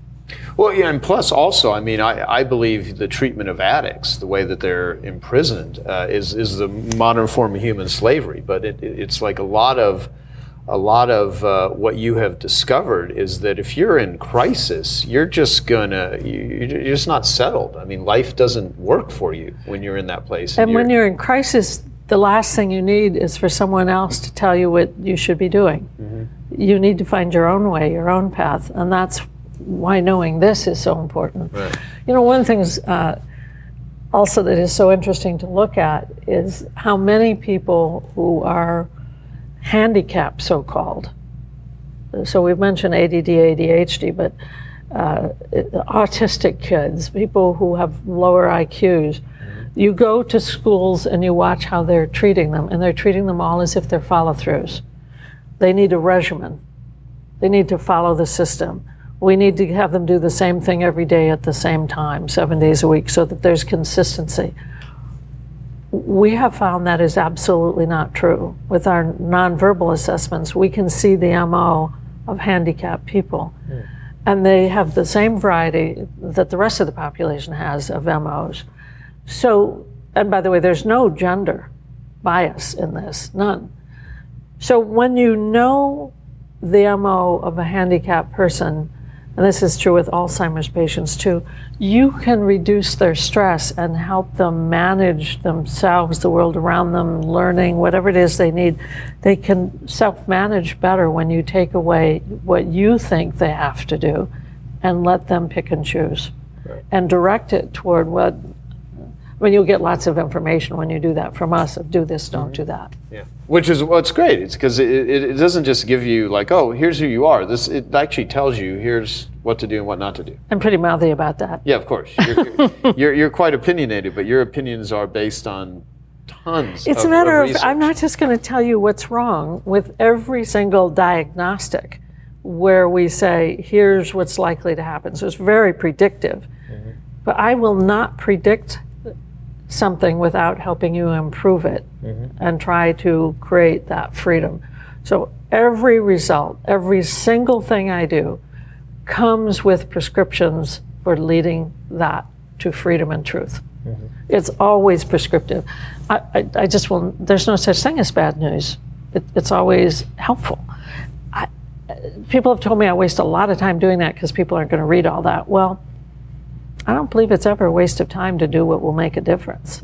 Well, yeah, and plus also, I mean, I, I believe the treatment of addicts, the way that they're imprisoned, uh, is is the modern form of human slavery. But it, it- it's like a lot of a lot of uh, what you have discovered is that if you're in crisis, you're just gonna you, you're just not settled. I mean, life doesn't work for you when you're in that place. And when you're in crisis, the last thing you need is for someone else to tell you what you should be doing. You need to find your own way, your own path, and that's why knowing this is so important. Right. You know, one of the things uh, also that is so interesting to look at is how many people who are handicapped, so called. So we've mentioned ADD, ADHD, but uh, autistic kids, people who have lower IQs, you go to schools and you watch how they're treating them, and they're treating them all as if they're follow throughs. They need a regimen, they need to follow the system. We need to have them do the same thing every day at the same time, seven days a week, so that there's consistency. We have found that is absolutely not true. With our nonverbal assessments, we can see the MO of handicapped people. Hmm. And they have the same variety that the rest of the population has of MOs. So, and by the way, there's no gender bias in this, none. So when you know the MO of a handicapped person, and this is true with Alzheimer's patients too, you can reduce their stress and help them manage themselves, the world around them, learning, whatever it is they need. They can self manage better when you take away what you think they have to do and let them pick and choose and direct it toward what. I mean, you'll get lots of information when you do that from us of do this, don't do that. Yeah. Which is what's great. It's because it, it, it doesn't just give you like, oh, here's who you are. This it actually tells you here's what to do and what not to do. I'm pretty mouthy about that. Yeah, of course. You're, you're, you're quite opinionated, but your opinions are based on tons. It's of, a matter of, research. I'm not just going to tell you what's wrong with every single diagnostic where we say, here's what's likely to happen. So it's very predictive. Mm-hmm. But I will not predict something without helping you improve it Mm-hmm. and try to create that freedom. So every result, every single thing I do comes with prescriptions for leading that to freedom and truth. Mm-hmm. It's always prescriptive. I, I, I just will, there's no such thing as bad news. It, it's always helpful. I, people have told me I waste a lot of time doing that because people aren't going to read all that. Well, I don't believe it's ever a waste of time to do what will make a difference.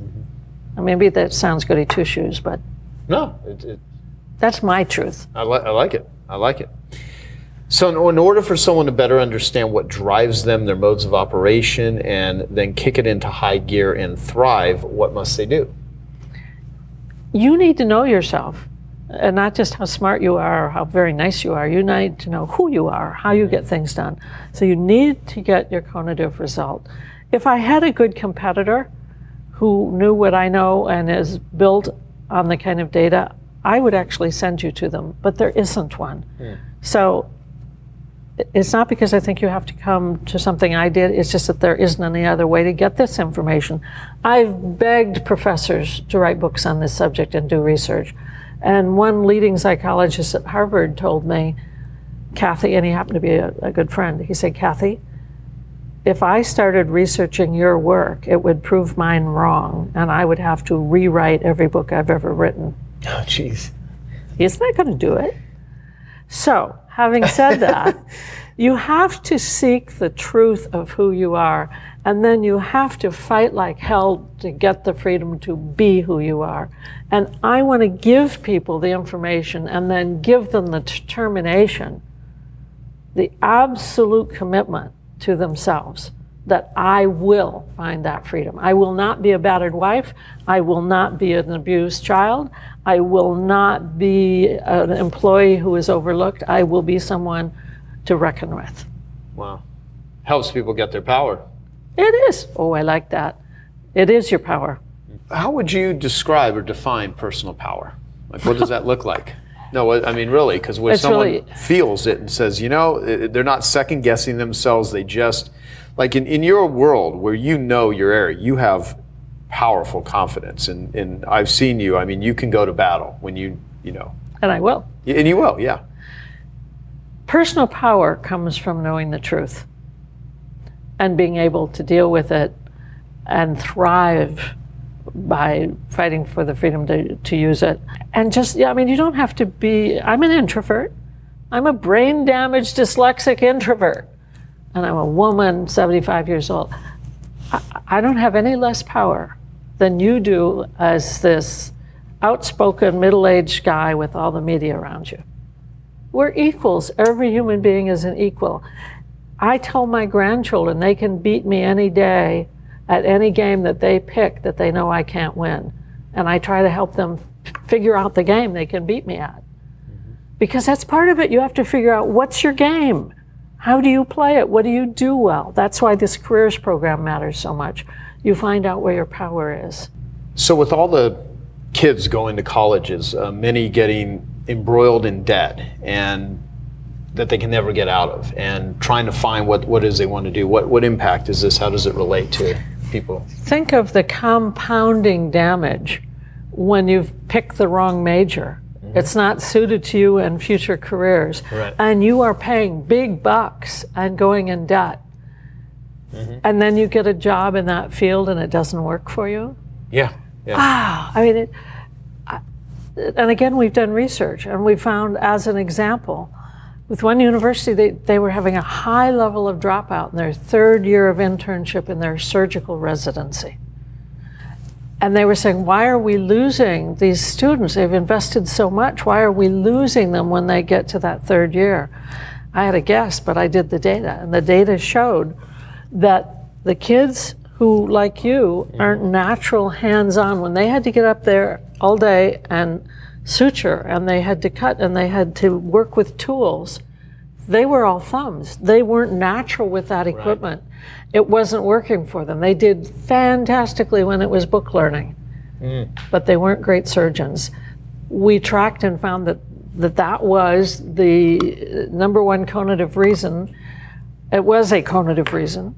I mean, maybe that sounds goody two shoes, but No, it, it, that's my truth. I, li- I like it. I like it. So, in order for someone to better understand what drives them, their modes of operation, and then kick it into high gear and thrive, what must they do? You need to know yourself, and not just how smart you are or how very nice you are. You need to know who you are, how you get things done. So, you need to get your conative result. If I had a good competitor who knew what I know and is built on the kind of data, I would actually send you to them, but there isn't one. So, it's not because I think you have to come to something I did. It's just that there isn't any other way to get this information. I've begged professors to write books on this subject and do research. And one leading psychologist at Harvard told me, Kathy, and he happened to be a, a good friend, he said, Kathy, if I started researching your work, it would prove mine wrong, and I would have to rewrite every book I've ever written. Oh, jeez. He's not going to do it. So, having said that, you have to seek the truth of who you are, and then you have to fight like hell to get the freedom to be who you are. And I want to give people the information and then give them the determination, the absolute commitment to themselves that I will find that freedom. I will not be a battered wife. I will not be an abused child. I will not be an employee who is overlooked. I will be someone to reckon with. Wow. Helps people get their power. It is. Oh, I like that. It is your power. How would you describe or define personal power? Like, what does that look like? No, I mean, really, because when It's someone really- feels it and says, you know, they're not second guessing themselves, they just, like in, in your world where you know your area, you have powerful confidence. And, and I've seen you, I mean, you can go to battle when you, you know, And I will. and you will, yeah. Personal power comes from knowing the truth and being able to deal with it and thrive by fighting for the freedom to, to use it. And just, yeah, I mean, you don't have to be, I'm an introvert. I'm a brain damaged dyslexic introvert. And I'm a woman, 75 years old. I, I don't have any less power than you do as this outspoken middle aged guy with all the media around you. We're equals. Every human being is an equal. I tell my grandchildren they can beat me any day at any game that they pick that they know I can't win. And I try to help them figure out the game they can beat me at. Because that's part of it. You have to figure out what's your game? How do you play it? What do you do well? That's why this careers program matters so much. You find out where your power is. So, with all the kids going to colleges, uh, many getting embroiled in debt and that they can never get out of, and trying to find what, what it is they want to do, what, what impact is this? How does it relate to people? Think of the compounding damage when you've picked the wrong major. Mm-hmm. It's not suited to you and future careers. Right. And you are paying big bucks and going in debt. Mm-hmm. And then you get a job in that field and it doesn't work for you. Yeah. Yeah. Wow. I mean, it, and again, we've done research and we found, as an example, with one university, they, they were having a high level of dropout in their third year of internship in their surgical residency. And they were saying, why are we losing these students? They've invested so much. Why are we losing them when they get to that third year? I had a guess, but I did the data, and the data showed that the kids who, like you, aren't mm-hmm. natural hands on, when they had to get up there all day and suture and they had to cut and they had to work with tools, they were all thumbs. They weren't natural with that equipment. It wasn't working for them. They did fantastically when it was book learning, mm. but they weren't great surgeons. We tracked and found that that, that was the number one conative reason. It was a conative reason.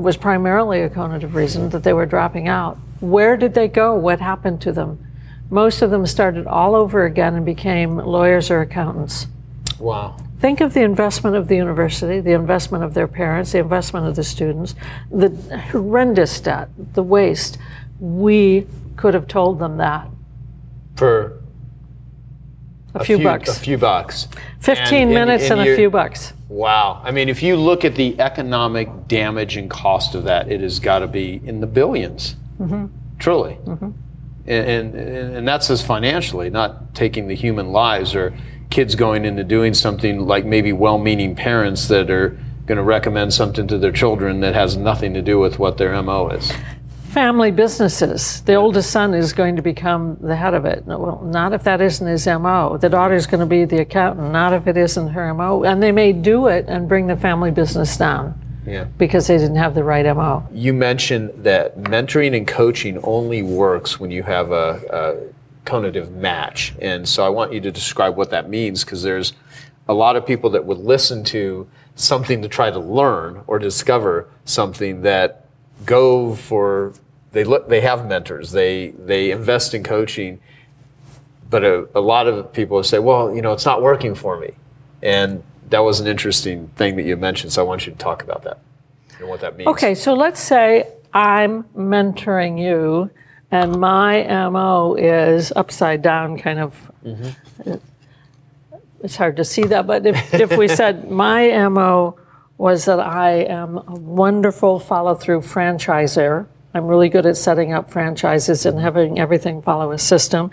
It was primarily a cognitive reason that they were dropping out. Where did they go? What happened to them? Most of them started all over again and became lawyers or accountants. Wow. Think of the investment of the university, the investment of their parents, the investment of the students, the horrendous debt, the waste. We could have told them that. For A, few, bucks. A few bucks. 15 And- and- minutes and, and a few bucks. Wow. I mean, if you look at the economic damage and cost of that, it has got to be in the 1000000000s Mm-hmm. Truly. And, and, and that's just financially, not taking the human lives or kids going into doing something like maybe well meaning parents that are going to recommend something to their children that has nothing to do with what their MO is. Family businesses. The oldest son is going to become the head of it. Well, not if that isn't his MO. The daughter's going to be the accountant, not if it isn't her MO. And they may do it and bring the family business down Yeah. because they didn't have the right MO. You mentioned that mentoring and coaching only works when you have a, a conative match. And so I want you to describe what that means because there's a lot of people that would listen to something to try to learn or discover something that go for they look they have mentors. They they invest in coaching. But a, a lot of people say well you know it's not working for me. And that was an interesting thing that you mentioned so i want you to talk about that and what that means. Okay, so let's say I'm mentoring you, and my MO is upside down, kind of. Mm-hmm. It's hard to see that, but if, if we said my MO was that I am a wonderful follow through franchisor. I'm really good at setting up franchises and having everything follow a system.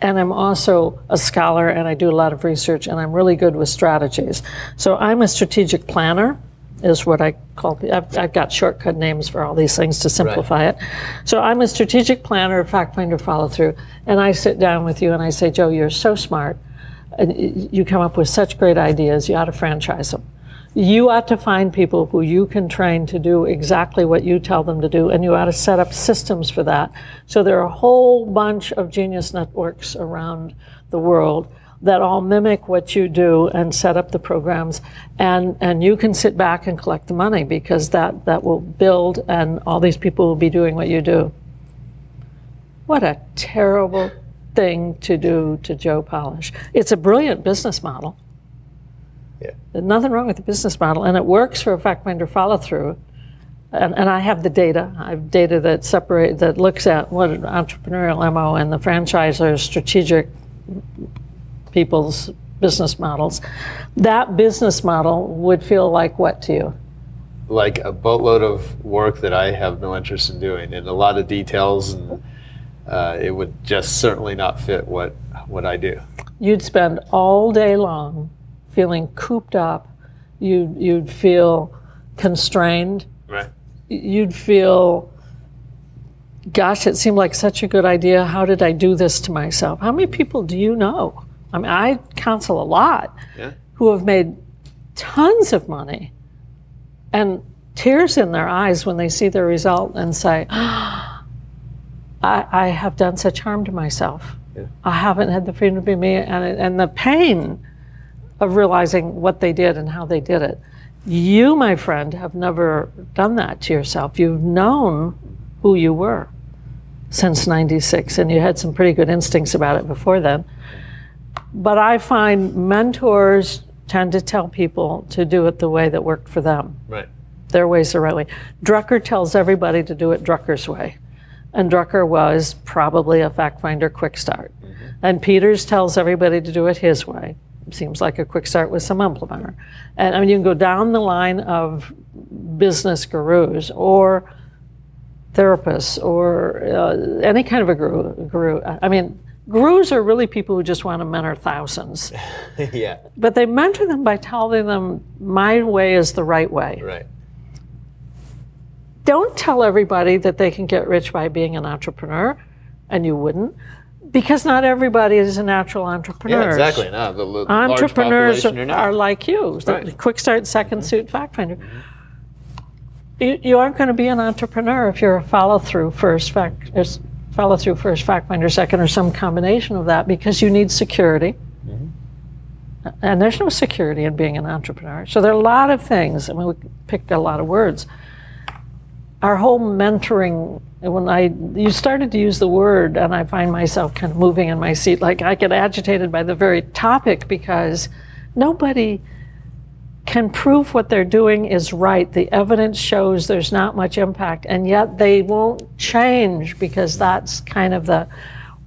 And I'm also a scholar and I do a lot of research and I'm really good with strategies. So I'm a strategic planner is what I call. I've, I've got shortcut names for all these things to simplify it. So I'm a strategic planner, fact finder, follow through, and I sit down with you and I say, Joe, you're so smart, and you come up with such great ideas. You ought to franchise them. You ought to find people who you can train to do exactly what you tell them to do, and you ought to set up systems for that. So there are a whole bunch of genius networks around the world that all mimic what you do and set up the programs. And and you can sit back and collect the money because that that will build and all these people will be doing what you do. What a terrible thing to do to joe polish. It's a brilliant business model Yeah. there's nothing wrong with the business model and it works for a fact finder follow through and, and I have the data. I have data that separate that looks at what an entrepreneurial MO and the franchisor's strategic people's business models. That business model would feel like what to you? like a boatload of work that I have no interest in doing, and a lot of details, and uh, it would just certainly not fit what what I do. You'd spend all day long feeling cooped up. You'd, you'd feel constrained. Right. You'd feel, gosh, it seemed like such a good idea. How did I do this to myself? How many people do you know? I mean, I counsel a lot Yeah. who have made tons of money and tears in their eyes when they see the result and say, I, I have done such harm to myself. I haven't had the freedom to be me, and, and the pain of realizing what they did and how they did it. You, my friend, have never done that to yourself. You've known who you were since 96, and you had some pretty good instincts about it before then. But I find mentors tend to tell people to do it the way that worked for them. Right. Their way's the right way. Drucker tells everybody to do it Drucker's way. And Drucker was probably a fact finder quick start. Mm-hmm. And Peters tells everybody to do it his way. Seems like a quick start with some implementer. And I mean, you can go down the line of business gurus or therapists or uh, any kind of a guru. guru. I mean, Gurus are really people who just want to mentor thousands, yeah. but they mentor them by telling them, my way is the right way. Right. Don't tell everybody that they can get rich by being an entrepreneur, and you wouldn't, because not everybody is a natural entrepreneur. Yeah, exactly. No, the large Entrepreneurs population are are like you, the Right. quick start, second mm-hmm. suit fact finder. You, you aren't going to be an entrepreneur if you're a follow through first fact, follow through first fact finder second, or some combination of that, because you need security. Mm-hmm. And there's no security in being an entrepreneur. So there are a lot of things. I mean, we picked a lot of words. Our whole mentoring, when I you started to use the word, and I find myself kind of moving in my seat, like I get agitated by the very topic because nobody can prove what they're doing is right. The evidence shows there's not much impact, and yet they won't change because that's kind of the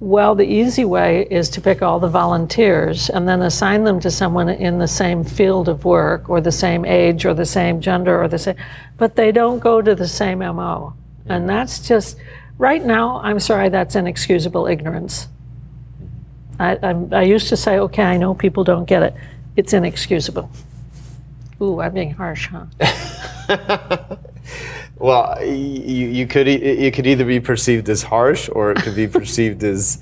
well, the easy way is to pick all the volunteers and then assign them to someone in the same field of work or the same age or the same gender or the same, but they don't go to the same MO. And that's just, right now, I'm sorry, that's inexcusable ignorance. I, I'm, I used to say, okay, I know people don't get it. It's inexcusable. Ooh, I'm being harsh, huh? Well, you, you could it could either be perceived as harsh or it could be perceived as,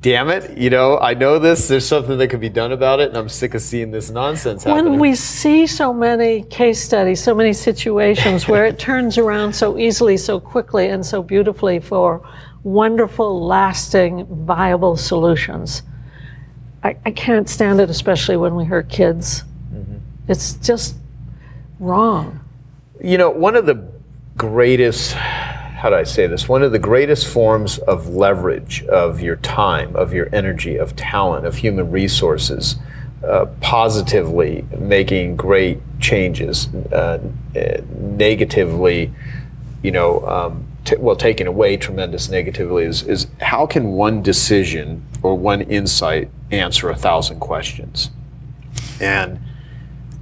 damn it, you know, I know this. There's something that could be done about it, and I'm sick of seeing this nonsense happening. When we see so many case studies, so many situations where it turns around so easily, so quickly, and so beautifully for wonderful, lasting, viable solutions, I, I can't stand it, especially when we hurt kids. Mm-hmm. It's just wrong. You know, one of the greatest, how do I say this? One of the greatest forms of leverage of your time, of your energy, of talent, of human resources, uh, positively making great changes, uh, negatively, you know, um, t- well, taking away tremendous negatively is, is how can one decision or one insight answer a thousand questions? And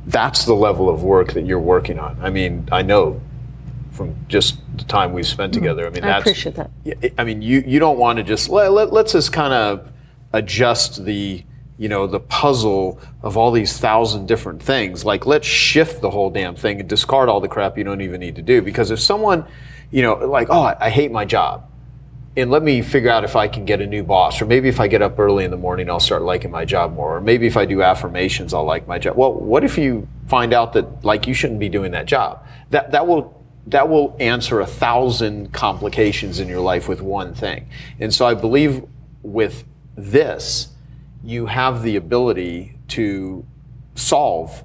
that's the level of work that you're working on. I mean, I know from just the time we've spent mm-hmm. together. I mean, I that's, appreciate that. I mean, you you don't want to just let, let let's just kind of adjust the you know the puzzle of all these thousand different things. Like let's shift the whole damn thing and discard all the crap you don't even need to do. Because if someone, you know, like oh, I, I hate my job. And let me figure out if I can get a new boss, or maybe if I get up early in the morning, I'll start liking my job more, or maybe if I do affirmations, I'll like my job. Well, what if you find out that like you shouldn't be doing that job? That that will that will answer a thousand complications in your life with one thing. And so I believe with this, you have the ability to solve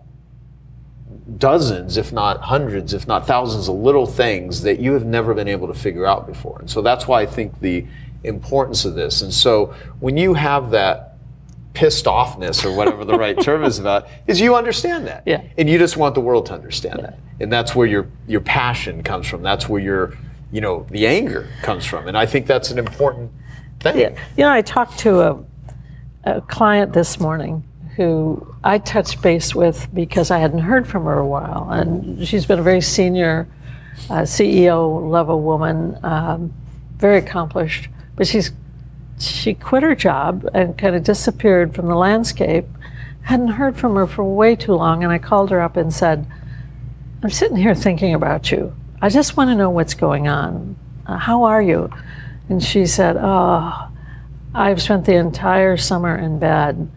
dozens, if not hundreds, if not thousands of little things that you have never been able to figure out before. And so that's why I think the importance of this. And so when you have that pissed offness or whatever the right term is about, is you understand that. Yeah. And you just want the world to understand that. And that's where your your passion comes from. That's where your you know the anger comes from. And I think that's an important thing. Yeah. You know, I talked to a, a client this morning who I touched base with because I hadn't heard from her a while. And she's been a very senior uh, CEO level woman, um, very accomplished. But she's she quit her job and kind of disappeared from the landscape. Hadn't heard from her for way too long. And I called her up and said, I'm sitting here thinking about you. I just want to know what's going on. Uh, how are you? And she said, Oh, I've spent the entire summer in bed.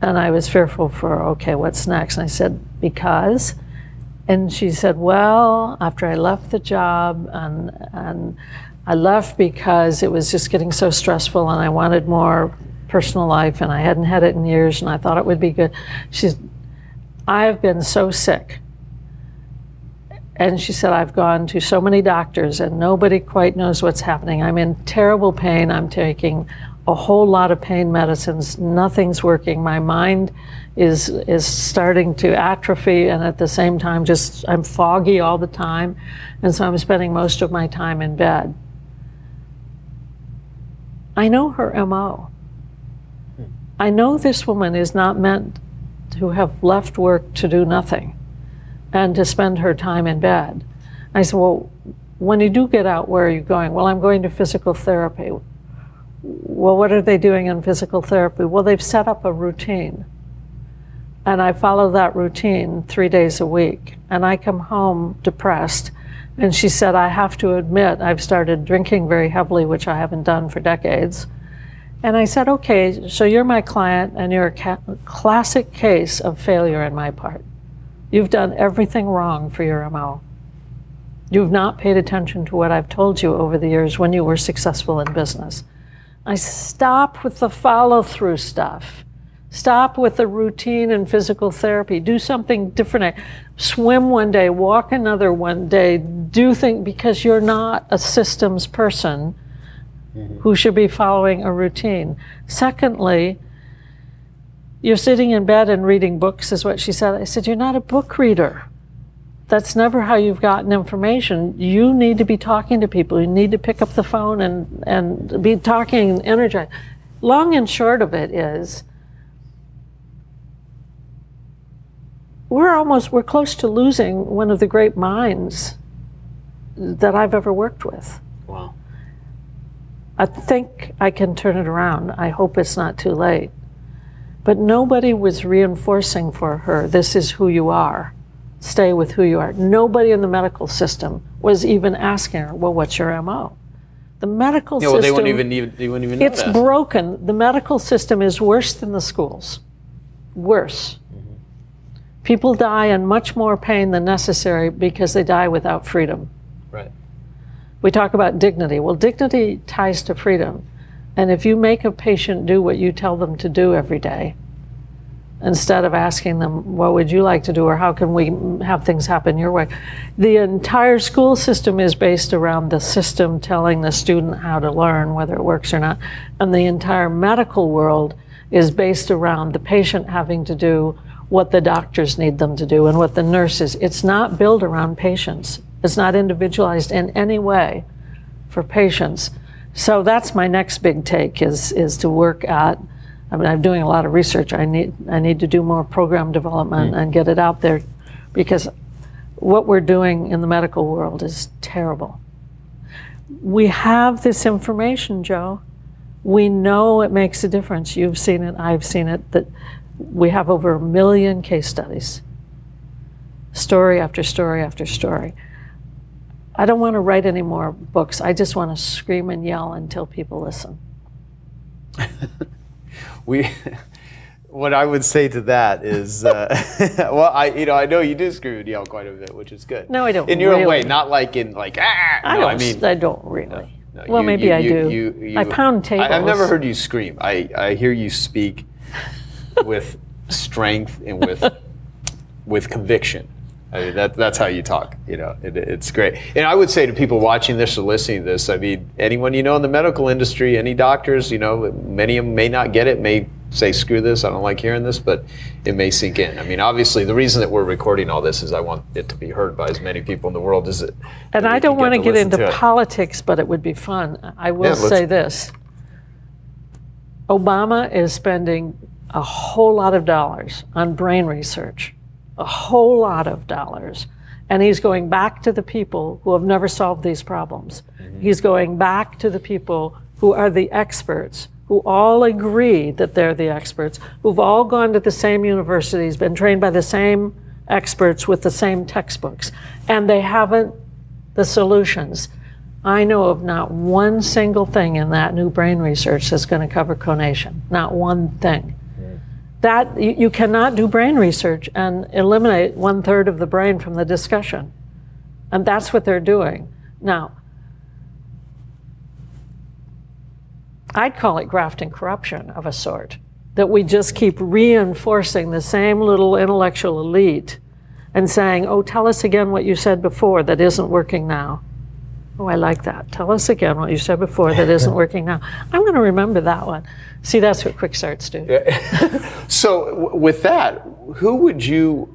And I was fearful for, okay, what's next? And I said, Because? And she said, Well, after I left the job, and, and I left because it was just getting so stressful and I wanted more personal life and I hadn't had it in years and I thought it would be good. She's, I've been so sick. And she said, I've gone to so many doctors and nobody quite knows what's happening. I'm in terrible pain. I'm taking a whole lot of pain medicines. Nothing's working. My mind is is starting to atrophy and at the same time just I'm foggy all the time. And so I'm spending most of my time in bed. I know her MO. Hmm. I know this woman is not meant to have left work to do nothing and to spend her time in bed. I said, Well, when you do get out, where are you going? Well, I'm going to physical therapy. well, what are they doing in physical therapy? Well, they've set up a routine. And I follow that routine three days a week. And I come home depressed. And she said, I have to admit, I've started drinking very heavily, which I haven't done for decades. And I said, okay, so you're my client and you're a ca- classic case of failure on my part. You've done everything wrong for your MO. You've not paid attention to what I've told you over the years when you were successful in business. I stop with the follow through stuff. Stop with the routine and physical therapy. Do something different. Swim one day, walk another one day. Do things because you're not a systems person mm-hmm. who should be following a routine. Secondly, you're sitting in bed and reading books, is what she said. I said, You're not a book reader. That's never how you've gotten information. You need to be talking to people. You need to pick up the phone and, and be talking and energized. Long and short of it is, we're almost we're close to losing one of the great minds that I've ever worked with. Wow. I think I can turn it around. I hope it's not too late. But nobody was reinforcing for her this is who you are. Stay with who you are. Nobody in the medical system was even asking her, well, what's your MO? The medical system Yeah, well, system. they wouldn't even need, they wouldn't even know It's that. broken. The medical system is worse than the schools. Worse. People die in much more pain than necessary because they die without freedom. right. We talk about dignity. Well, dignity ties to freedom. And if you make a patient do what you tell them to do every day, instead of asking them, what would you like to do, or how can we have things happen your way, the entire school system is based around the system telling the student how to learn, whether it works or not. And the entire medical world is based around the patient having to do what the doctors need them to do and what the nurses. It's not built around patients. It's not individualized in any way for patients. So that's my next big take is is to work at I mean I'm doing a lot of research. I need I need to do more program development mm. and get it out there because what we're doing in the medical world is terrible. We have this information, Joe. We know it makes a difference. You've seen it, I've seen it, that we have over a million case studies. Story after story after story. I don't want to write any more books. I just want to scream and yell until people listen. We, what I would say to that is, uh, well, I you know I know you do scream and yell quite a bit, which is good. No, I don't In your own way, not like in like ah. I no, don't. I mean, I don't really. no, well, you- maybe you- I do. you- I pound tables. I, have never heard you scream. I, I hear you speak with strength and with with conviction. I mean, that, that's how you talk. You know, it, it's great. And I would say to people watching this or listening to this, I mean, anyone you know in the medical industry, any doctors, you know, many of them may not get it, may say, "Screw this, I don't like hearing this," but it may sink in. I mean, obviously, the reason that we're recording all this is I want it to be heard by as many people in the world as it. And I don't want to get into to politics, but it would be fun. I will Yeah, say this Obama is spending a whole lot of dollars on brain research, a whole lot of dollars. And he's going back to the people who have never solved these problems. Mm-hmm. He's going back to the people who are the experts, who all agree that they're the experts, who've all gone to the same universities, been trained by the same experts with the same textbooks, and they haven't the solutions. I know of not one single thing in that new brain research that's going to cover conation. Not one thing. That you, you cannot do brain research and eliminate one third of the brain from the discussion, and that's what they're doing now. I'd call it grafting corruption of a sort. That we just keep reinforcing the same little intellectual elite and saying, oh, tell us again what you said before that isn't working now. Oh, I like that. Tell us again what you said before that isn't working now. I'm going to remember that one. See, that's what quick starts do. So w- with that, who would you?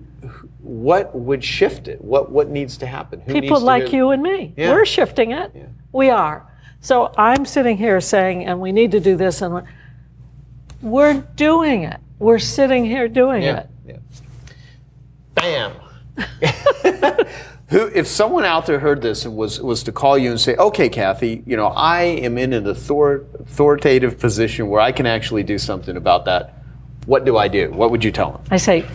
What would shift it? What what needs to happen? Who People needs to like do- you and me. Yeah. We're shifting it. We are. So I'm sitting here saying, and we need to do this, and we're- we're doing it. We're sitting here doing Yeah. it. yeah. Bam. Who, if someone out there heard this and was was to call you and say, "Okay, Kathy, you know, I am in an author, authoritative position where I can actually do something about that," what do I do? What would you tell them? I say,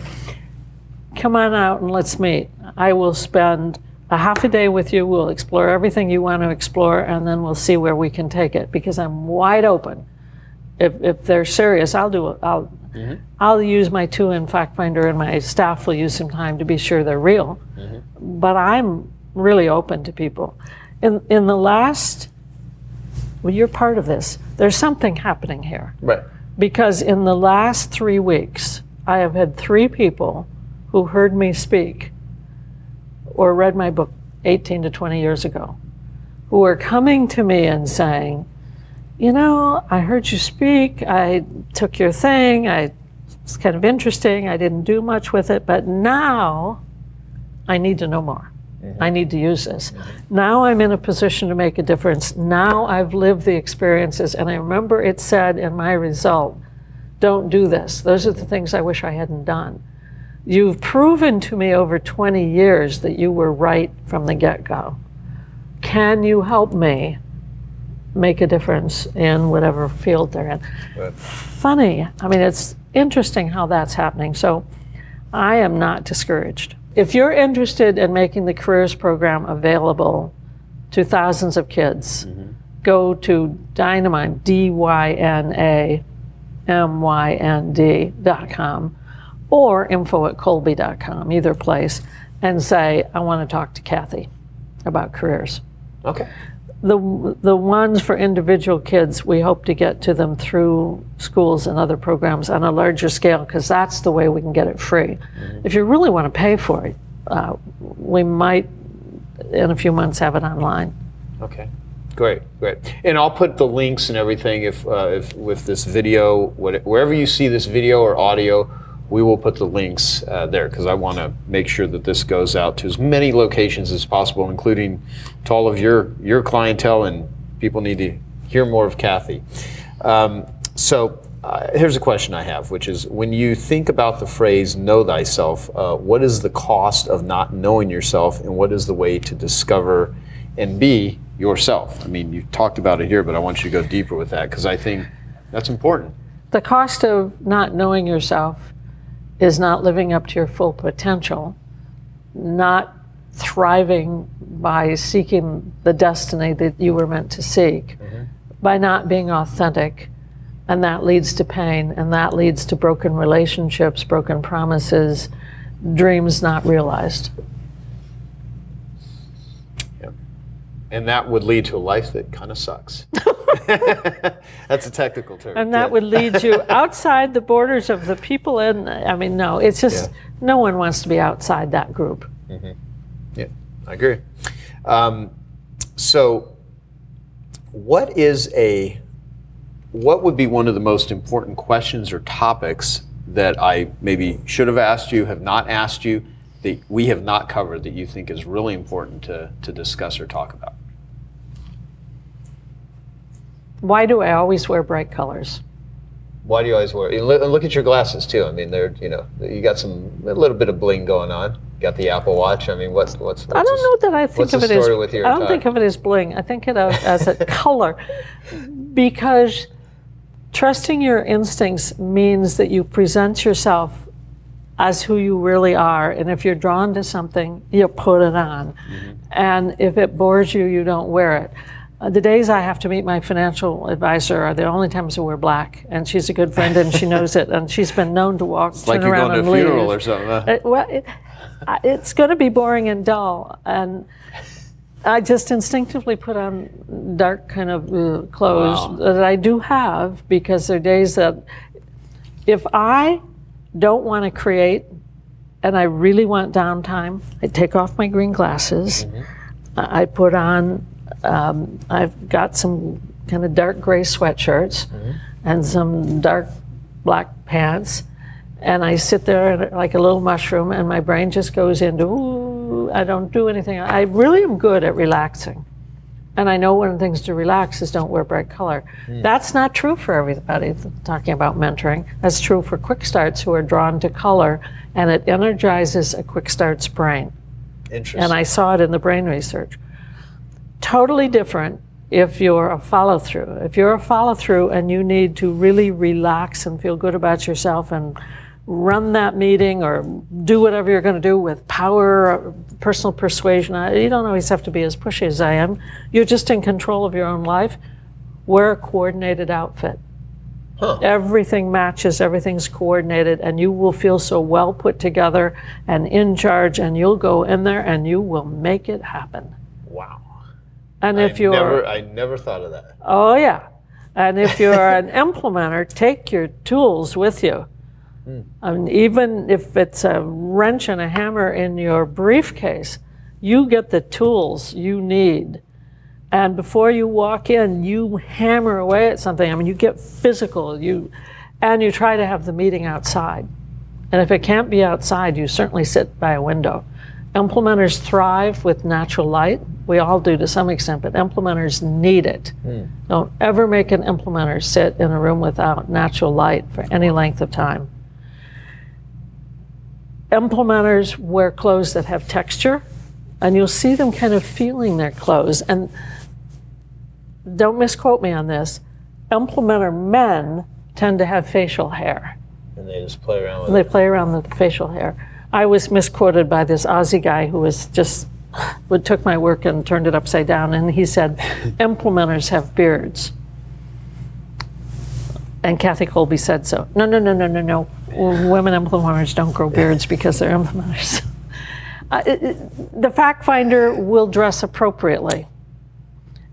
come on out and let's meet. I will spend a half a day with you. We'll explore everything you want to explore, and then we'll see where we can take it because I'm wide open. If, if they're serious, I'll do it. I'll, I'll use my two in fact finder, and my staff will use some time to be sure they're real. Mm-hmm. But I'm really open to people. In, in the last, well, you're part of this. There's something happening here Right. because in the last three weeks, I have had three people who heard me speak or read my book 18 to 20 years ago who are coming to me and saying, You know, I heard you speak, I took your thing, I, it's kind of interesting, I didn't do much with it, but now I need to know more. I need to use this. Now I'm in a position to make a difference. Now I've lived the experiences, and I remember it said in my result, don't do this. Those are the things I wish I hadn't done. You've proven to me over 20 years that you were right from the get go. Can you help me make a difference in whatever field they're in? Funny. I mean, it's interesting how that's happening. So I am not discouraged. If you're interested in making the careers program available to thousands of kids, mm-hmm. go to Dynamynd, D Y N A M Y N D dot com or info at kolbe.com, either place, and say, I want to talk to Kathy about careers. Okay. The, the ones for individual kids, we hope to get to them through schools and other programs on a larger scale because that's the way we can get it free. If you really want to pay for it, uh, we might in a few months have it online. Okay. Great, great. And I'll put the links and everything if, uh, if with this video, what, wherever you see this video or audio, we will put the links uh, there because I want to make sure that this goes out to as many locations as possible, including to all of your your clientele and people need to hear more of Kathy. Um, so uh, here's a question I have, which is when you think about the phrase "know thyself," uh, what is the cost of not knowing yourself, and what is the way to discover and be yourself? I mean, you talked about it here, but I want you to go deeper with that because I think that's important. The cost of not knowing yourself is not living up to your full potential, not thriving by seeking the destiny that you were meant to seek, mm-hmm. by not being authentic. And that leads to pain, and that leads to broken relationships, broken promises, dreams not realized. And that would lead to a life that kind of sucks. That's a technical term. And that Yeah. would lead you outside the borders of the people And I mean, no, it's just, Yeah. no one wants to be outside that group. Yeah, I agree. Um, so, what is a what would be one of the most important questions or topics that I maybe should have asked you, have not asked you, that we have not covered that you think is really important to, to discuss or talk about? Why do I always wear bright colors? Why do you always wear? Look, at your glasses too. I mean, they're you know you got some a little bit of bling going on. Got the Apple Watch. I mean, what's what's? what's I don't know that I think of it as. story with your I don't think of it as bling. I think of it as a color, because trusting your instincts means that you present yourself as who you really are, and if you're drawn to something, you put it on, Mm-hmm. and if it bores you, you don't wear it. Uh, the days I have to meet my financial advisor are the only times I wear black, and she's a good friend and she knows it, and she's been known to walk, It's turn like you're around going to a and funeral or something. huh? It, well, it, it's going to be boring and dull, and I just instinctively put on dark kind of uh, clothes Wow. that I do have because there are days that if I don't want to create and I really want downtime, I take off my green glasses. I I put on. Um, I've got some kind of dark gray sweatshirts and some dark black pants, and I sit there like a little mushroom, and my brain just goes into. Ooh, I don't do anything. I really am good at relaxing. And I know one of the things to relax is don't wear bright color. That's not true for everybody, talking about mentoring. That's true for quick starts who are drawn to color, and it energizes a quick start's brain. Interesting. And I saw it in the brain research. Totally different if you're a follow through. If you're a follow through and you need to really relax and feel good about yourself and run that meeting or do whatever you're going to do with power, personal persuasion, you don't always have to be as pushy as I am. You're just in control of your own life. Wear a coordinated outfit. Huh. Everything matches, everything's coordinated, and you will feel so well put together and in charge, and you'll go in there and you will make it happen. Wow. And if I you're, never, I never thought of that. oh yeah, and if you're an implementer, take your tools with you. Hmm. I mean, even if it's a wrench and a hammer in your briefcase, you get the tools you need. And before you walk in, you hammer away at something. I mean, you get physical. You, and you try to have the meeting outside. And if it can't be outside, you certainly sit by a window. Implementers thrive with natural light. We all do to some extent, but implementers need it. Hmm. Don't ever make an implementer sit in a room without natural light for any length of time. Implementers wear clothes that have texture, and you'll see them kind of feeling their clothes. And don't misquote me on this, implementer men tend to have facial hair. And they just play around with They it. play around with the facial hair. I was misquoted by this Aussie guy who was just would took my work and turned it upside down, and he said, "Implementers have beards." And Kathy Kolbe said so. No, no, no, no, no, no. Women implementers don't grow beards because they're implementers. Uh, it- it- the fact finder will dress appropriately.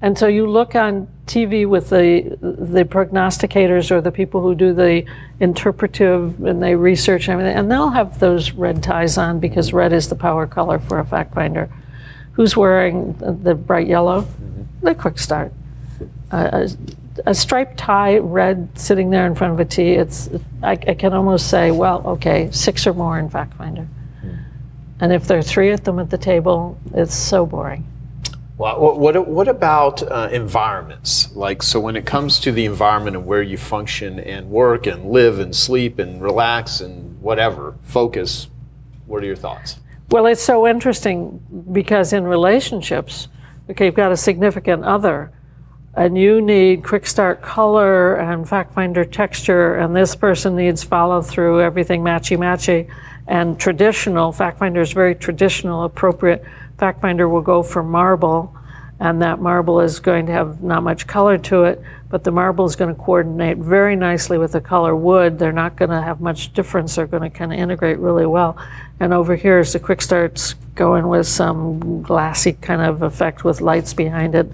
And so you look on TV with the the prognosticators or the people who do the interpretive and they research everything, and they'll have those red ties on because red is the power color for a fact finder. Who's wearing the bright yellow? The quick start. A, a, a striped tie, red, sitting there in front of a a T. It's I, I can almost say, well, okay, six or more in fact finder. And if there are three of them at the table, it's so boring. Wow. What, what, what about uh, environments? Like, so when it comes to the environment and where you function and work and live and sleep and relax and whatever, focus, what are your thoughts? Well, it's so interesting because in relationships, okay, you've got a significant other, and you need quick start color and fact finder texture, and this person needs follow through, everything matchy matchy, and traditional. Fact finder is very traditional, appropriate. Fact finder will go for marble, and that marble is going to have not much color to it, but the marble is going to coordinate very nicely with the color wood. They're not going to have much difference. They're going to kind of integrate really well. And over here is the quick starts going with some glassy kind of effect with lights behind it.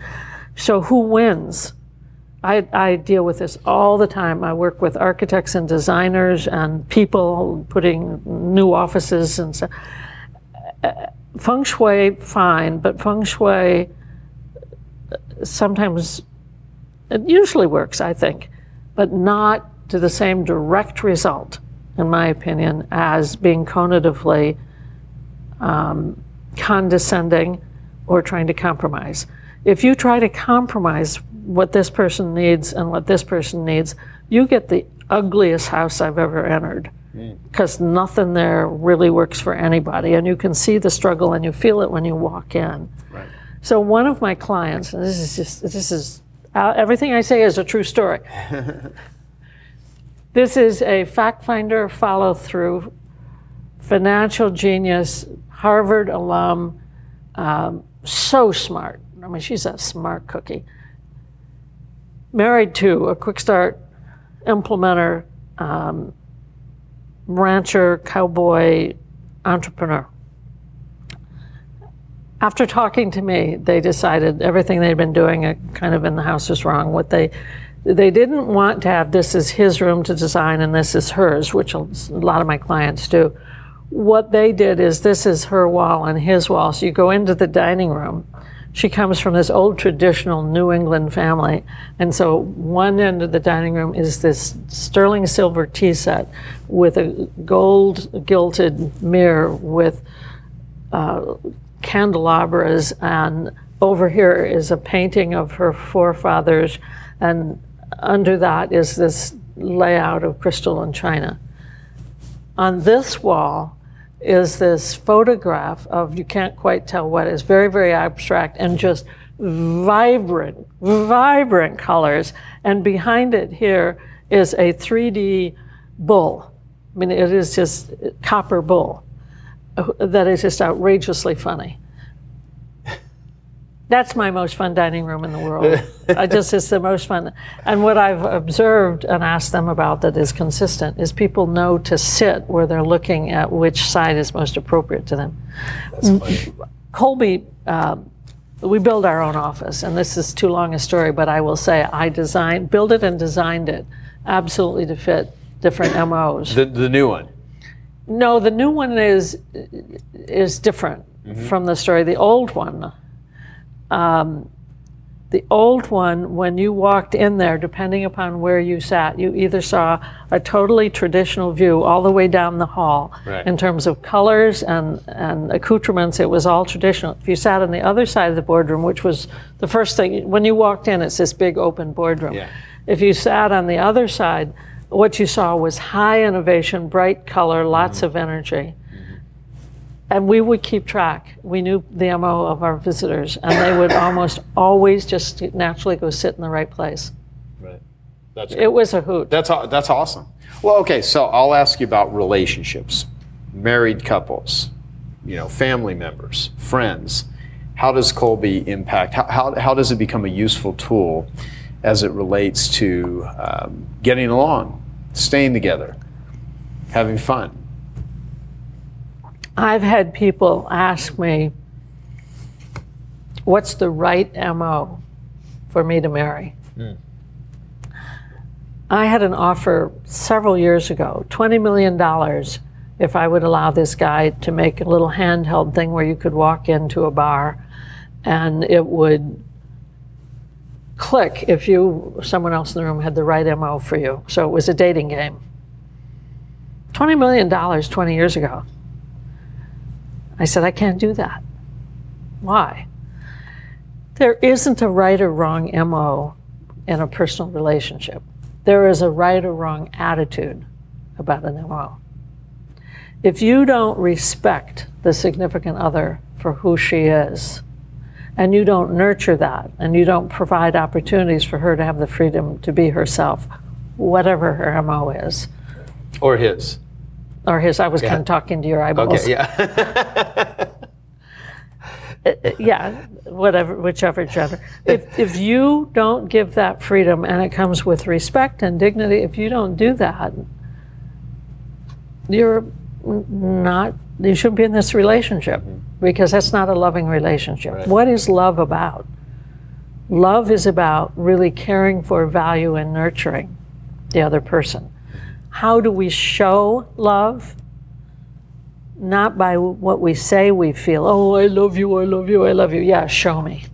So who wins? I, I deal with this all the time. I work with architects and designers and people putting new offices and so. uh, Feng shui, fine, but feng shui sometimes it usually works, I think, but not to the same direct result, in my opinion, as being conatively um, condescending or trying to compromise. If you try to compromise what this person needs and what this person needs, you get the ugliest house I've ever entered because nothing there really works for anybody. And you can see the struggle and you feel it when you walk in. Right. So one of my clients, and this is just this is uh, everything I say is a true story. this is a fact finder, follow through, financial genius, Harvard alum, um, so smart. I mean, she's a smart cookie. Married to a quick start implementer, um, rancher, cowboy, entrepreneur after talking to me, they decided everything they'd been doing kind of in the house was wrong. What they they didn't want to have this is his room to design and this is hers, which a lot of my clients do. What they did is this is her wall and his wall. So you go into the dining room. She comes from this old traditional New England family. And so one end of the dining room is this sterling silver tea set with a gold gilded mirror with uh, candelabras, and over here is a painting of her forefathers, and under that is this layout of crystal and china. On this wall is this photograph of you can't quite tell what is very very abstract and just vibrant vibrant colors and behind it here is a 3D bull. I mean it is just copper bull that is just outrageously funny. That's my most fun dining room in the world. I just it's the most fun. And what I've observed and asked them about that is consistent is people know to sit where they're looking at which side is most appropriate to them. Kolbe, um, we build our own office, and this is too long a story, but I will say I designed, built it and designed it absolutely to fit different MOs. The, the new one. No, the new one is is different from the story. The old one, um, the old one, when you walked in there, depending upon where you sat, you either saw a totally traditional view all the way down the hall Right. in terms of colors and, and accoutrements. It was all traditional. If you sat on the other side of the boardroom, which was the first thing, when you walked in, it's this big open boardroom. Yeah. If you sat on the other side, what you saw was high innovation, bright color, lots Mm-hmm. of energy. And we would keep track. We knew the MO of our visitors, and they would almost always just naturally go sit in the right place. Right. That's It was a hoot. That's that's awesome. Well, okay, so I'll ask you about relationships, married couples, you know, family members, friends. How does Kolbe impact? How, how, how does it become a useful tool as it relates to um, getting along, staying together, having fun? I've had people ask me, what's the right MO for me to marry? Hmm. I had an offer several years ago $20 million if I would allow this guy to make a little handheld thing where you could walk into a bar and it would click if you someone else in the room had the right MO for you. So it was a dating game. $20 million 20 years ago. I said, I can't do that. Why? There isn't a right or wrong MO in a personal relationship. There is a right or wrong attitude about an MO. If you don't respect the significant other for who she is, and you don't nurture that, and you don't provide opportunities for her to have the freedom to be herself, whatever her MO is, Or his? Or his, I was kind of talking to your eyeballs. Okay, yeah. yeah, whatever, whichever gender. If, if you don't give that freedom and it comes with respect and dignity, if you don't do that, you're not, you shouldn't be in this relationship mm-hmm. because that's not a loving relationship. Right. What is love about? Love is about really caring for, value, and nurturing the other person. How do we show love? not by what we say we feel. Oh, I love you, I love you, I love you. Yeah, show me.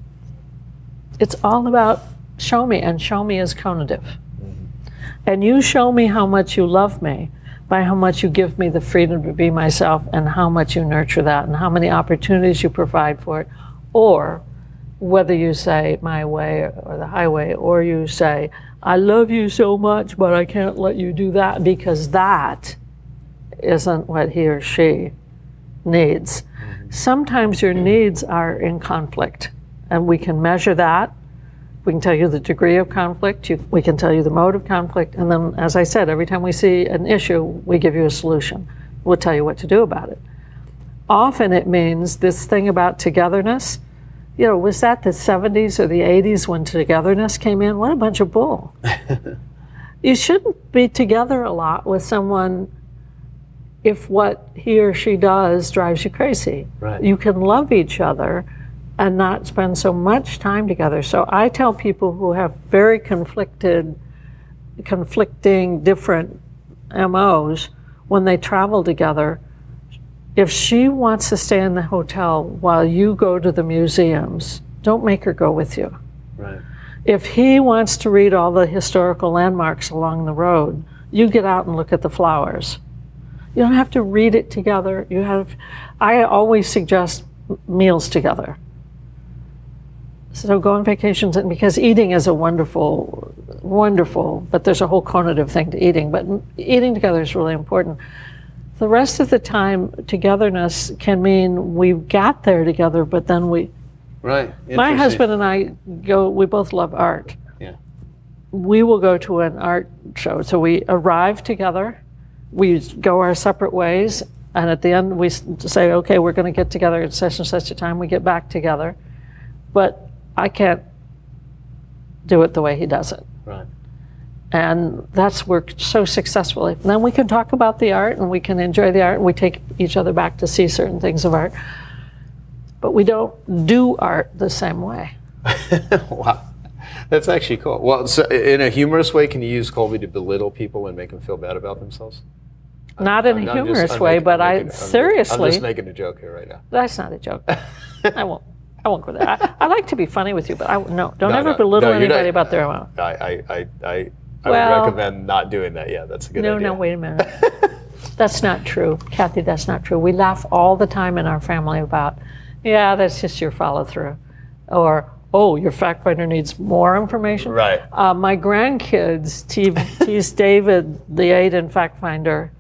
It's all about show me, and show me is conative. Mm-hmm. And you show me how much you love me by how much you give me the freedom to be myself and how much you nurture that and how many opportunities you provide for it. Or whether you say my way or the highway, or you say, I love you so much, but I can't let you do that because that isn't what he or she needs. Mm-hmm. Sometimes your needs are in conflict, and we can measure that. We can tell you the degree of conflict, you, we can tell you the mode of conflict, and then, as I said, every time we see an issue, we give you a solution. We'll tell you what to do about it. Often it means this thing about togetherness. You know, was that the 70s or the 80s when togetherness came in? What a bunch of bull. you shouldn't be together a lot with someone if what he or she does drives you crazy. Right. You can love each other and not spend so much time together. So I tell people who have very conflicted, conflicting, different MOs when they travel together. If she wants to stay in the hotel while you go to the museums, don't make her go with you right. if he wants to read all the historical landmarks along the road, you get out and look at the flowers. You don't have to read it together. You have I always suggest meals together. So go on vacations and because eating is a wonderful wonderful, but there's a whole conative thing to eating, but eating together is really important. The rest of the time, togetherness can mean we got there together, but then we. Right. My husband and I go. We both love art. Yeah. We will go to an art show. So we arrive together. We go our separate ways, and at the end we say, "Okay, we're going to get together at such and such a time." We get back together, but I can't do it the way he does it Right. And that's worked so successfully. And then we can talk about the art and we can enjoy the art and we take each other back to see certain things of art. But we don't do art the same way. wow. That's actually cool. Well, so in a humorous way, can you use Kolbe to belittle people and make them feel bad about themselves? Not in I'm- a just- humorous I'm way, making- but I'm I I'm just- seriously, I'm just making a joke here right now. that's not a joke. I won't. I won't go there. I, I like to be funny with you, but I no. Don't No, ever no, belittle no, anybody not- about their own. I, I, I, I, I Well- would recommend not doing that. Yeah, that's a good No, idea. no, wait a minute. that's not true, Kathy. That's not true. We laugh all the time in our family about, yeah, that's just your follow through, or oh, your fact finder needs more information. Right. Uh, my grandkids te- tease David, the aide and fact finder.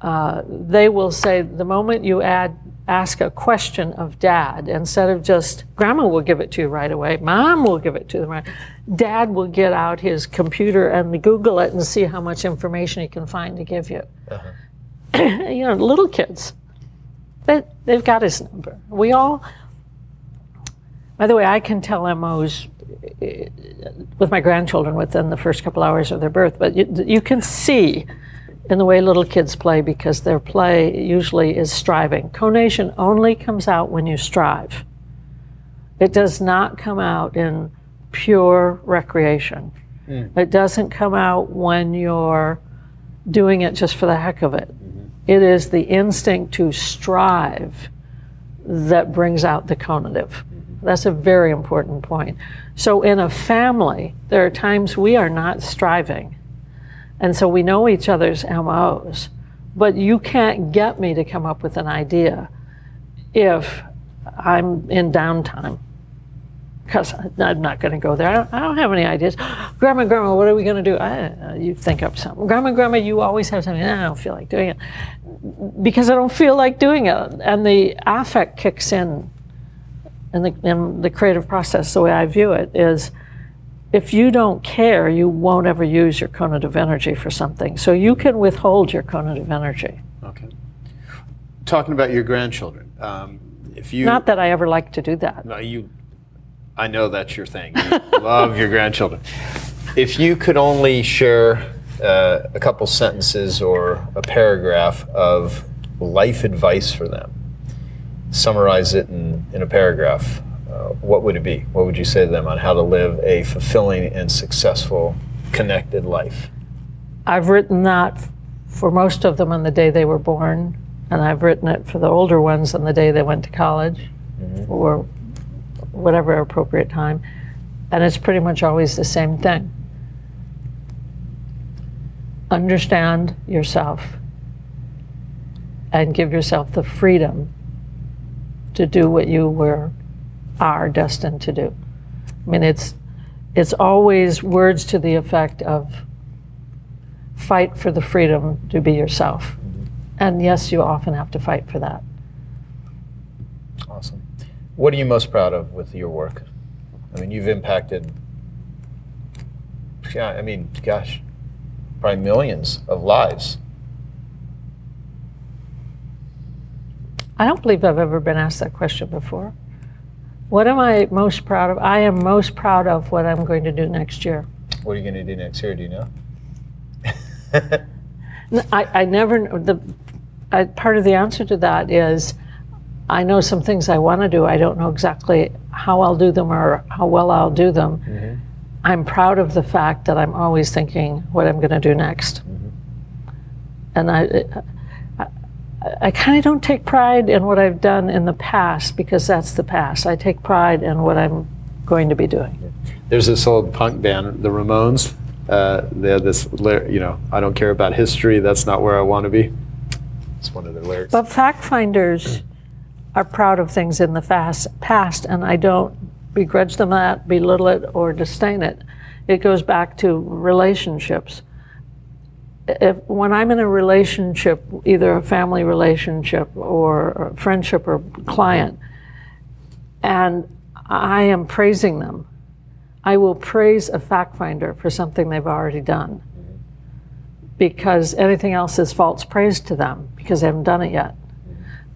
Uh, they will say the moment you add ask a question of dad instead of just grandma will give it to you right away. Mom will give it to them right dad will get out his computer and google it and see how much information he can find to give you. You know little kids they, they've got his number. We all by the way i can tell mos eh, with my grandchildren within the first couple hours of their birth but you, you can see in the way little kids play because their play usually is striving. Conation only comes out when you strive. It does not come out in pure recreation. Hmm. It doesn't come out when you're doing it just for the heck of it. Mm-hmm. It is the instinct to strive that brings out the conative. Mm-hmm. That's a very important point. So, in a family, there are times we are not striving. And so we know each other's MOs. But you can't get me to come up with an idea if I'm in downtime. Because I'm not going to go there. I don't, I don't have any ideas. Grandma, Grandma, what are we going to do? I, you think up something. Grandma, Grandma, you always have something. I don't feel like doing it. Because I don't feel like doing it. And the affect kicks in in the, in the creative process, the way I view it, is if you don't care, you won't ever use your conative energy for something. So you can withhold your conative energy. Okay. Talking about your grandchildren, um, if you Not that I ever like to do that. No, you. I know that's your thing. You love your grandchildren. If you could only share uh, a couple sentences or a paragraph of life advice for them, summarize it in, in a paragraph, Uh, what would it be? What would you say to them on how to live a fulfilling and successful, connected life? I've written that for most of them on the day they were born, and I've written it for the older ones on the day they went to college mm-hmm. or whatever appropriate time. And it's pretty much always the same thing. Understand yourself and give yourself the freedom to do what you were are destined to do. I mean, it's it's always words to the effect of fight for the freedom to be yourself. Mm-hmm. And yes, you often have to fight for that. Awesome. What are you most proud of with your work? I mean, you've impacted, yeah, I mean, gosh, probably millions of lives. I don't believe I've ever been asked that question before. What am I most proud of? I am most proud of what I'm going to do next year. What are you going to do next year? Do you know? I never, the, I, part of the answer to that is I know some things I want to do. I don't know exactly how I'll do them or how well I'll do them. Mm-hmm. I'm proud of the fact that I'm always thinking what I'm going to do next. Mm-hmm. And I, I, I kind of don't take pride in what I've done in the past because that's the past. I take pride in what I'm going to be doing. There's this old punk band, the Ramones. Uh, they had this, you know, I don't care about history. That's not where I want to be. It's one of their lyrics. But fact finders are proud of things in the fast, past, and I don't begrudge them that, belittle it, or disdain it. It goes back to relationships. If, when I'm in a relationship, either a family relationship or a friendship or client, and I am praising them, I will praise a fact finder for something they've already done. Because anything else is false praise to them because they haven't done it yet.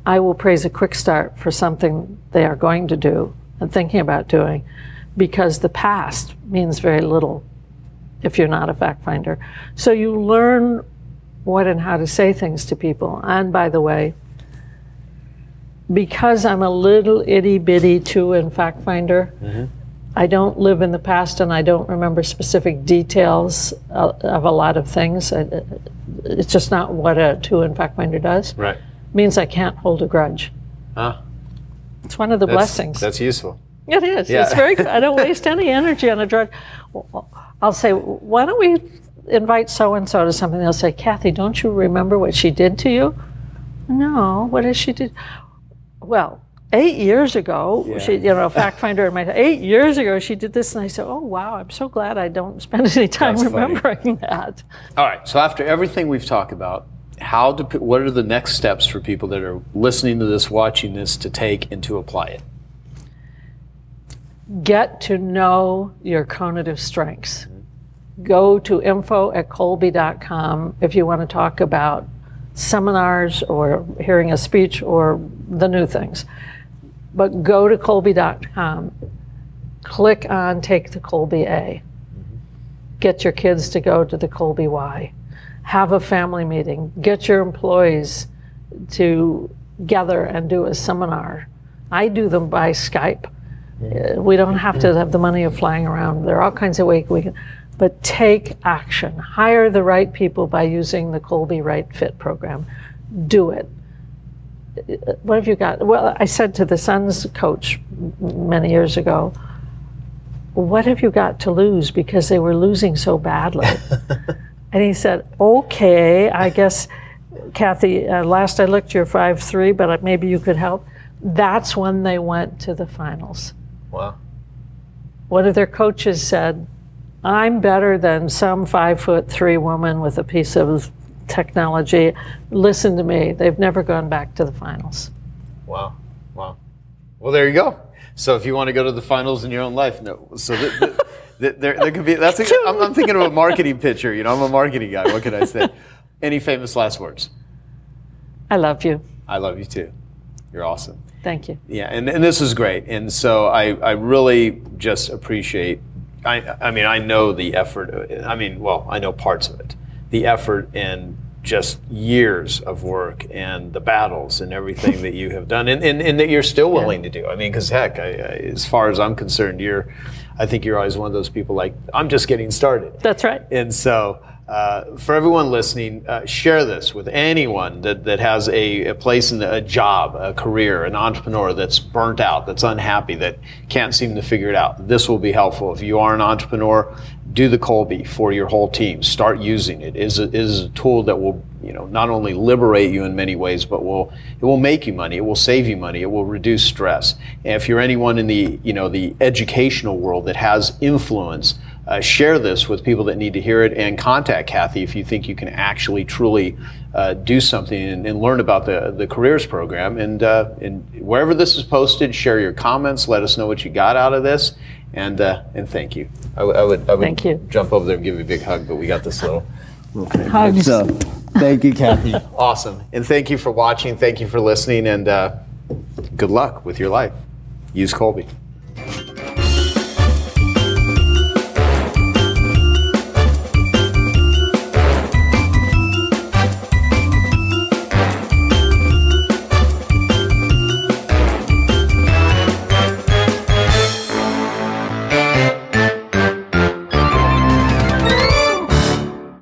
I will praise a quick start for something they are going to do and thinking about doing because the past means very little if you're not a fact finder. So you learn what and how to say things to people. And by the way, because I'm a little itty bitty two in fact finder, mm-hmm. I don't live in the past and I don't remember specific details of, of a lot of things. Uh, it's just not what a two in fact finder does. Right. It means I can't hold a grudge. Huh? It's one of the That's- blessings. That's useful. It is. Yeah. It's very good. I don't waste any energy on a drug. I'll say, why don't we invite so and so to something? They'll say, Kathy, don't you remember what she did to you? No. What did she do? Well, eight years ago, she, you know, fact finder in my eight years ago, she did this, and I said, oh wow, I'm so glad I don't spend any time That's funny. remembering that. All right. So after everything we've talked about, how do what are the next steps for people that are listening to this, watching this, to take and to apply it? Get to know your cognitive strengths. Go to info at kolbe.com if you want to talk about seminars or hearing a speech or the new things. But go to kolbe.com, click on Take the Kolbe A. Get your kids to go to the Kolbe Y. Have a family meeting. Get your employees to gather and do a seminar. I do them by Skype. Uh, We don't have to have the money of flying around. There are all kinds of ways we can, but take action. Hire the right people by using the Kolbe Right Fit program. Do it. What have you got? Well, I said to the Suns coach many years ago, what have you got to lose? Because they were losing so badly. and he said, okay, I guess, Kathy, uh, last I looked, you're 5'3, but maybe you could help. That's when they went to the finals Wow. one of their coaches said, I'm better than some five foot three woman with a piece of technology. Listen to me. They've never gone back to the finals. Wow. Wow. Well, there you go. So if you want to go to the finals in your own life, no. So th- th- th- there, there could be. That's. A, I'm, I'm thinking of a marketing picture. You know, I'm a marketing guy. What can I say? Any famous last words? I love you. I love you too. You're awesome. Thank you. Yeah, and, and this is great. And so I, I really just appreciate, I, I mean, I know the effort. I mean, well, I know parts of it. The effort and just years of work and the battles and everything that you have done and, and, and that you're still willing to do. I mean, because heck, I, I, as far as I'm concerned, you're, I think you're always one of those people like, I'm just getting started. That's right. And so, uh, for everyone listening, uh, share this with anyone that, that has a, a place in the, a job, a career, an entrepreneur that's burnt out, that's unhappy, that can't seem to figure it out. This will be helpful. If you are an entrepreneur, do the Kolbe for your whole team. Start using it. It is a, it is a tool that will you know not only liberate you in many ways, but will it will make you money. It will save you money. It will reduce stress. And if you're anyone in the you know the educational world that has influence, uh, share this with people that need to hear it and contact Kathy if you think you can actually truly uh, do something and, and learn about the, the careers program. And, uh, and wherever this is posted, share your comments. Let us know what you got out of this. And, uh, and thank you. I, w- I would, I would Thank you. jump over there and give you a big hug, but we got this little. Hugs. So, thank you, Kathy. Awesome. And thank you for watching. Thank you for listening. And uh, good luck with your life. Use Kolbe.